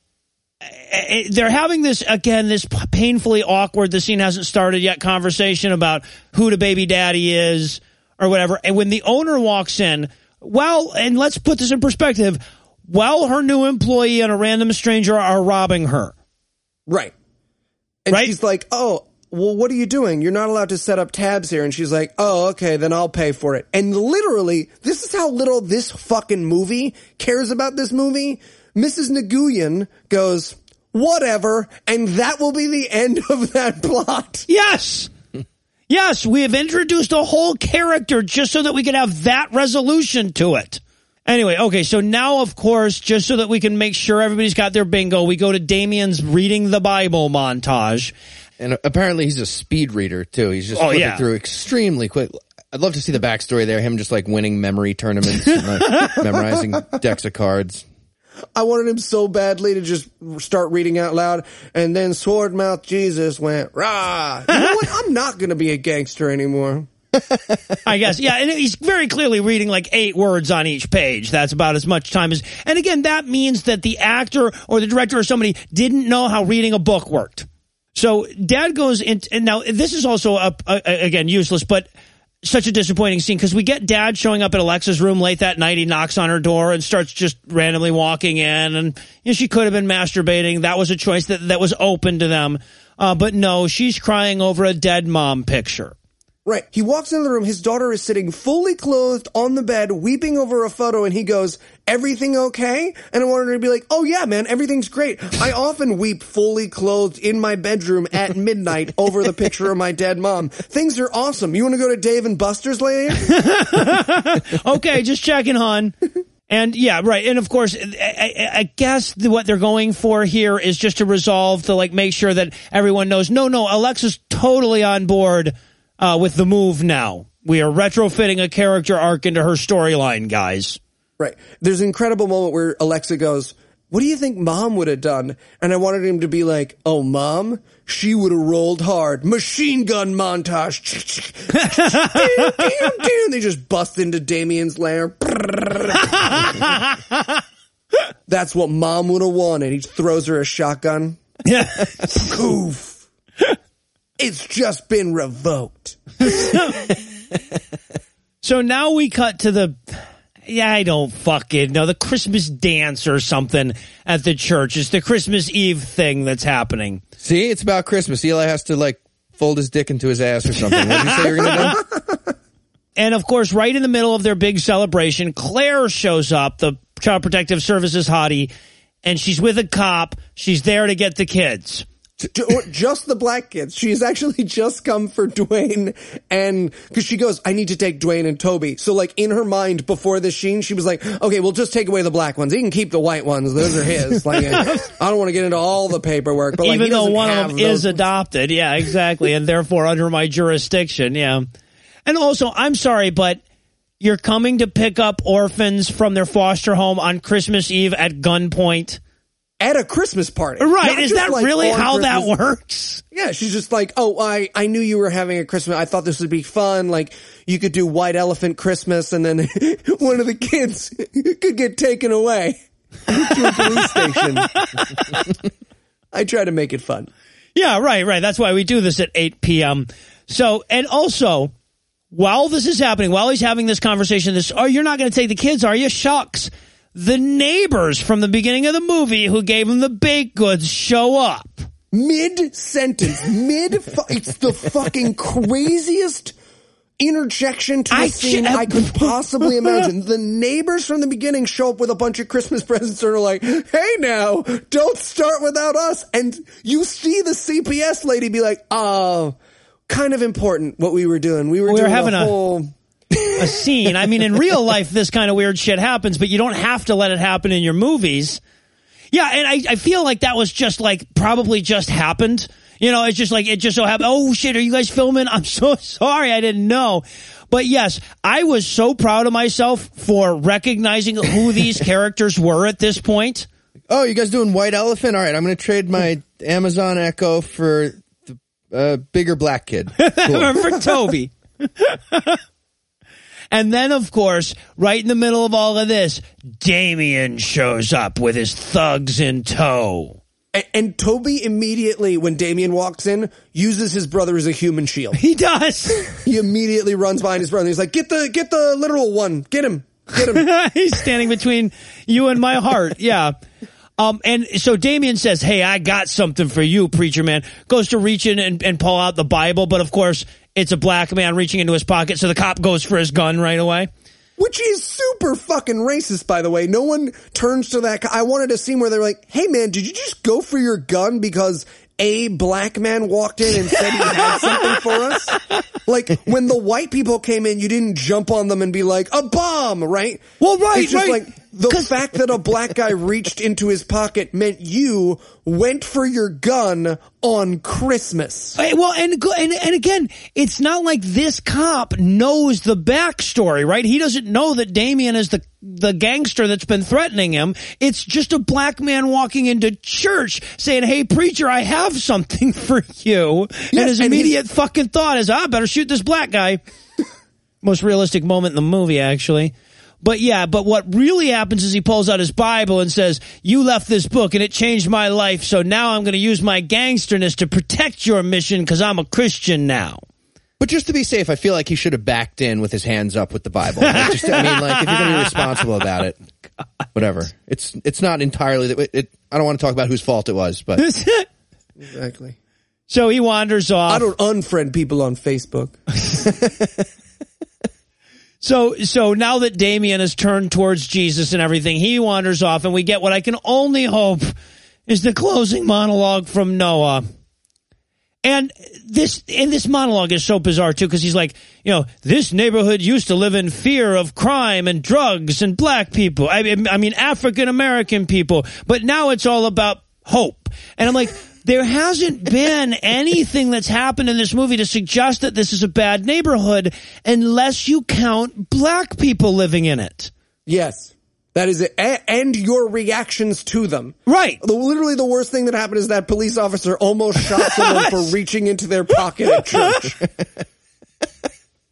eh, they're having this again, this painfully awkward. The scene hasn't started yet. Conversation about who the baby daddy is or whatever. And when the owner walks in, well, and let's put this in perspective. While her new employee and a random stranger are robbing her, Right. And Right? she's like, "Oh, well, what are you doing? You're not allowed to set up tabs here." And she's like, "Oh, okay, then I'll pay for it." And literally, this is how little this fucking movie cares about this movie. Mrs. Nguyen goes, whatever, and that will be the end of that plot. Yes. Yes, we have introduced a whole character just so that we can have that resolution to it. Anyway, okay, so now, of course, just so that we can make sure everybody's got their bingo, we go to Damien's reading the Bible montage. And apparently he's a speed reader too. He's just Oh, flipping yeah. through extremely quick. I'd love to see the backstory there. Him just like winning memory tournaments, and, like, memorizing decks of cards. I wanted him so badly to just start reading out loud, and then Sword Mouth Jesus went, rah. You know what? I'm not going to be a gangster anymore. I guess, yeah, and he's very clearly reading like eight words on each page. That's about as much time as, and again, that means that the actor or the director or somebody didn't know how reading a book worked. So dad goes in, and now this is also a, a, uh, uh, again useless, but such a disappointing scene because we get dad showing up at Alexa's room late that night. He knocks on her door and starts just randomly walking in, and you know, she could have been masturbating. That was a choice that that was open to them, uh, but no, she's crying over a dead mom picture. Right. He walks into the room. His daughter is sitting fully clothed on the bed, weeping over a photo, and he goes, Everything okay? And I wanted her to be like, Oh yeah, man, everything's great. I often weep fully clothed in my bedroom at midnight over the picture of my dead mom. Things are awesome. You want to go to Dave and Buster's later? okay, just checking, hon. And yeah, right. And of course, I, I, guess the, what they're going for here is just to resolve to like make sure that everyone knows. No, no, Alexa's totally on board uh, with the move now. We are retrofitting a character arc into her storyline, guys. Right. There's an incredible moment where Alexa goes, What do you think mom would have done? And I wanted him to be like, Oh, mom? She would have rolled hard. Machine gun montage. Damn, damn, damn. They just bust into Damien's lair. That's what mom would have wanted. He throws her a shotgun. Yeah. Oof. It's just been revoked. So now we cut to the. Yeah, I don't fucking know. The Christmas dance or something at the church. It's the Christmas Eve thing that's happening. See, it's about Christmas. Eli has to like fold his dick into his ass or something. What did you say you were going to do? And of course, right in the middle of their big celebration, Claire shows up, the Child Protective Services hottie, and she's with a cop. She's there to get the kids. Just the black kids. She's actually just come for Dwayne and because she goes, I need to take Dwayne and Toby. So like in her mind before the sheen, she was like, okay, we'll just take away the black ones. He can keep the white ones. Those are his. Like, I don't want to get into all the paperwork, but like, Even though one of them those is adopted. Yeah, exactly. and therefore under my jurisdiction. Yeah. And also, I'm sorry, but you're coming to pick up orphans from their foster home on Christmas Eve at gunpoint. At a Christmas party. Right. Not Is that like, really how that works? Yeah, she's just like, oh, I, I knew you were having a Christmas. I thought this would be fun. Like, you could do White Elephant Christmas and then one of the kids could get taken away to a police station. I try to make it fun. Yeah, right, right. That's why we do this at 8 p.m. So, and also, while this is happening, while he's having this conversation, this, oh, you're not going to take the kids, are you? Shucks. The neighbors from the beginning of the movie who gave him the baked goods show up. Mid sentence, mid, fu- it's the fucking craziest interjection to a I scene ju- I could possibly imagine. The neighbors from the beginning show up with a bunch of Christmas presents and are like, hey now, don't start without us. And you see the CPS lady be like, oh, kind of important what we were doing. We were We were doing having a a- whole, A scene. I mean, in real life, this kind of weird shit happens, but you don't have to let it happen in your movies. Yeah, and I, I feel like that was just like probably just happened. You know, it's just like it just so happened. Oh shit, are you guys filming? I'm so sorry, I didn't know. But yes, I was so proud of myself for recognizing who these characters were at this point. Oh, you guys doing White Elephant? All right, I'm going to trade my Amazon Echo for the uh, bigger black kid. Cool. for Toby. And then, of course, right in the middle of all of this, Damien shows up with his thugs in tow. and, and Toby immediately, when Damien walks in, uses his brother as a human shield. He does. He immediately runs behind his brother. He's like, get the, get the literal one. Get him. Get him. He's standing between you and my heart. Yeah. Um, and so Damien says, Hey, I got something for you, preacher man. Goes to reach in and, and pull out the Bible, but of course, it's a black man reaching into his pocket, so the cop goes for his gun right away. which is super fucking racist, by the way. No one turns to that. I wanted a scene where they're like, "Hey, man, did you just go for your gun because a black man walked in and said he had something for us?" Like when the white people came in, you didn't jump on them and be like, "A bomb!" Right? Well, right, It's just right. like the fact that a black guy reached into his pocket meant you went for your gun on Christmas. Hey, Well, and, and and again, it's not like this cop knows the backstory, right? He doesn't know that Damien is the the gangster that's been threatening him. It's just a black man walking into church saying, "Hey, preacher, I have something for you." and his and immediate fucking thought is, ah, "I better shoot this black guy." Most realistic moment in the movie, actually. But yeah, but what really happens is he pulls out his Bible and says, you left this book and it changed my life. So now I'm going to use my gangsterness to protect your mission because I'm a Christian now. But just to be safe, I feel like he should have backed in with his hands up with the Bible. Like, just, I mean, like if you're going to be responsible about it, whatever. It's it's not entirely that. It, it, I don't want to talk about whose fault it was, but Exactly. so he wanders off. I don't unfriend people on Facebook. So, so now that Damien has turned towards Jesus and everything, he wanders off and we get what I can only hope is the closing monologue from Noah. And this, and this monologue is so bizarre too, because he's like, you know, this neighborhood used to live in fear of crime and drugs and black people. I mean, I mean, African American people, but now it's all about hope. And I'm like, there hasn't been anything that's happened in this movie to suggest that this is a bad neighborhood unless you count black people living in it. Yes. That is it. A- and your reactions to them. Right. The, literally the worst thing that happened is that police officer almost shot someone for reaching into their pocket at church.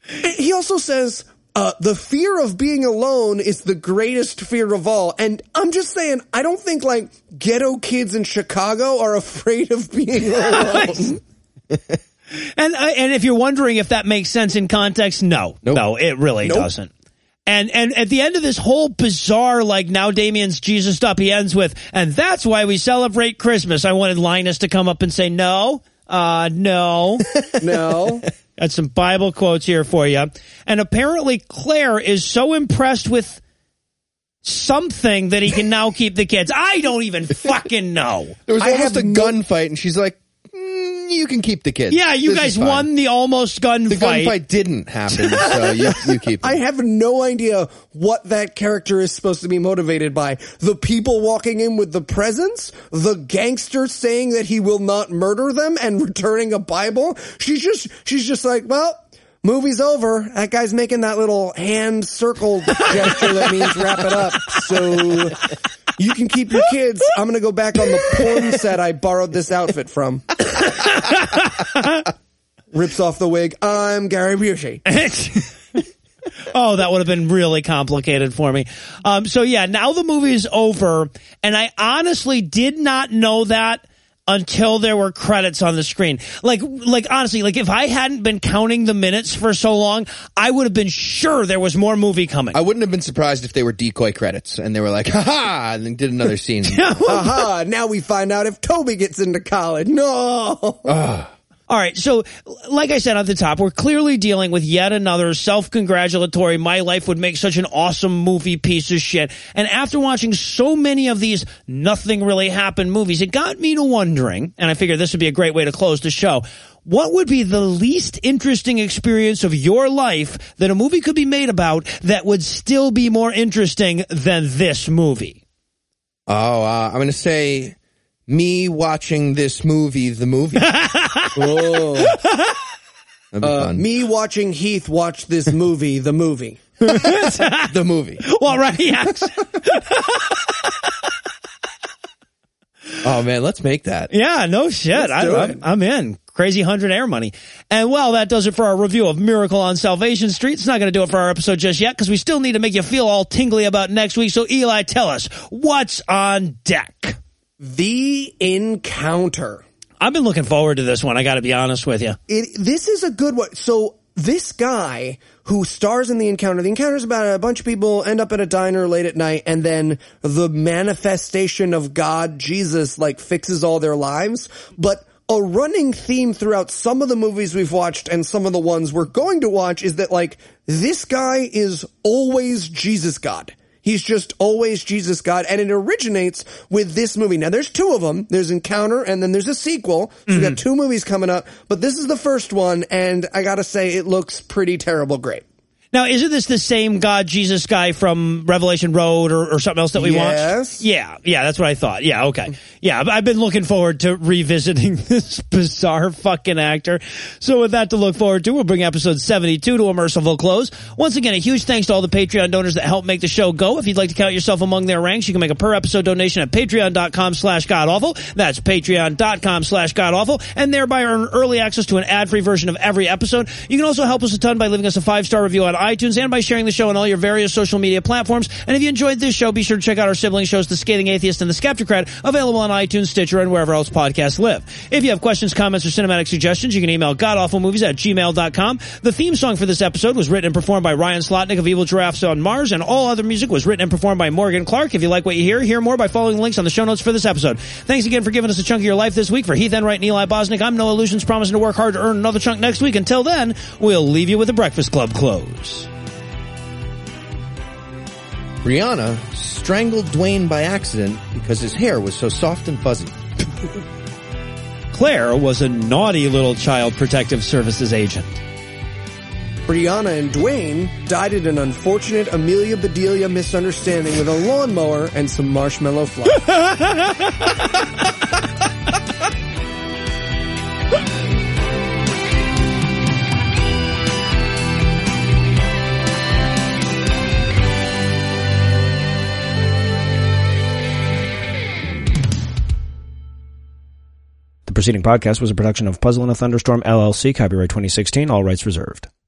he also says, uh, the fear of being alone is the greatest fear of all. And I'm just saying, I don't think like ghetto kids in Chicago are afraid of being alone. And uh, and if you're wondering if that makes sense in context, no, Nope. no, it really doesn't. And and at the end of this whole bizarre, like now Damien's Jesus up, he ends with, and that's why we celebrate Christmas. I wanted Linus to come up and say, no, uh, no. no. Got some Bible quotes here for you. And apparently Claire is so impressed with something that he can now keep the kids. I don't even fucking know. there was I almost have a no- gunfight, and she's like, "You can keep the kids." Yeah, you This guys fine." won the almost gun The fight. gunfight didn't happen, so you, you keep. Them. I have no idea what that character is supposed to be motivated by. The people walking in with the presents? The gangster saying that he will not murder them and returning a Bible? She's just, she's just like, well, movie's over. That guy's making that little hand circle gesture that means wrap it up. So you can keep your kids. I'm going to go back on the porn set I borrowed this outfit from. Rips off the wig. I'm Gary Busey. oh, that would have been really complicated for me. Um, so yeah, now the movie is over, and I honestly did not know that until there were credits on the screen. Like, like honestly, like if I hadn't been counting the minutes for so long, I would have been sure there was more movie coming. I wouldn't have been surprised if they were decoy credits and they were like, "Ha ha!" and then did another scene. Aha, now we find out if Toby gets into college. No. All right. So, like I said at the top, we're clearly dealing with yet another self-congratulatory, my life would make such an awesome movie piece of shit. And after watching so many of these nothing really happened movies, it got me to wondering, and I figured this would be a great way to close the show. What would be the least interesting experience of your life that a movie could be made about that would still be more interesting than this movie? Oh, uh, I'm going to say me watching this movie, the movie. Oh. That'd be Uh, fun. me watching Heath watch this movie, the movie. the movie. Well, right. Yes. Oh man, let's make that. Yeah, no shit. I, I'm. I'm in. Crazy 100 air money. And well, that does it for our review of Miracle on Salvation Street. It's not going to do it for our episode just yet because we still need to make you feel all tingly about next week. So Eli, tell us what's on deck. The Encounter. I've been looking forward to this one. I got to be honest with you. It, this is a good one. So this guy who stars in the encounter, the encounter is about a bunch of people end up at a diner late at night and then the manifestation of God, Jesus, like fixes all their lives. But a running theme throughout some of the movies we've watched and some of the ones we're going to watch is that like this guy is always Jesus God. He's just always Jesus God, and it originates with this movie. Now, there's two of them. There's Encounter, and then there's a sequel. So we got mm-hmm. two movies coming up, but this is the first one, and I gotta say, it looks pretty terrible great. Now, isn't this the same God Jesus guy from Revelation Road or, or something else that we Yes. watched? Yeah, yeah, that's what I thought. Yeah, okay. Yeah, I've- been looking forward to revisiting this bizarre fucking actor. So with that to look forward to, we'll bring episode 72 to a merciful close. Once again, a huge thanks to all the Patreon donors that help make the show go. If you'd like to count yourself among their ranks, you can make a per episode donation at patreon.com slash godawful. That's patreon.com slash godawful and thereby earn early access to an ad-free version of every episode. You can also help us a ton by leaving us a five-star review on iTunes and by sharing the show on all your various social media platforms. And if you enjoyed this show, be sure to check out our sibling shows, The Scathing Atheist and The Skeptocrat, available on iTunes, Stitcher, and wherever else podcasts live. If you have questions, comments, or cinematic suggestions, you can email godawfulmovies at gmail.com. The theme song for this episode was written and performed by Ryan Slotnick of Evil Giraffes on Mars, and all other music was written and performed by Morgan Clark. If you like what you hear, hear more by following the links on the show notes for this episode. Thanks again for giving us a chunk of your life this week. For Heath Enright and Eli Bosnick, I'm Noah Lugeons, promising to work hard to earn another chunk next week. Until then, we'll leave you with the Breakfast Club close. Rihanna strangled Dwayne by accident because his hair was so soft and fuzzy. Claire was a naughty little child protective services agent. Brianna and Dwayne died in an unfortunate Amelia Bedelia misunderstanding with a lawnmower and some marshmallow fluff. The preceding podcast was a production of Puzzle in a Thunderstorm LLC, copyright 2016, all rights reserved.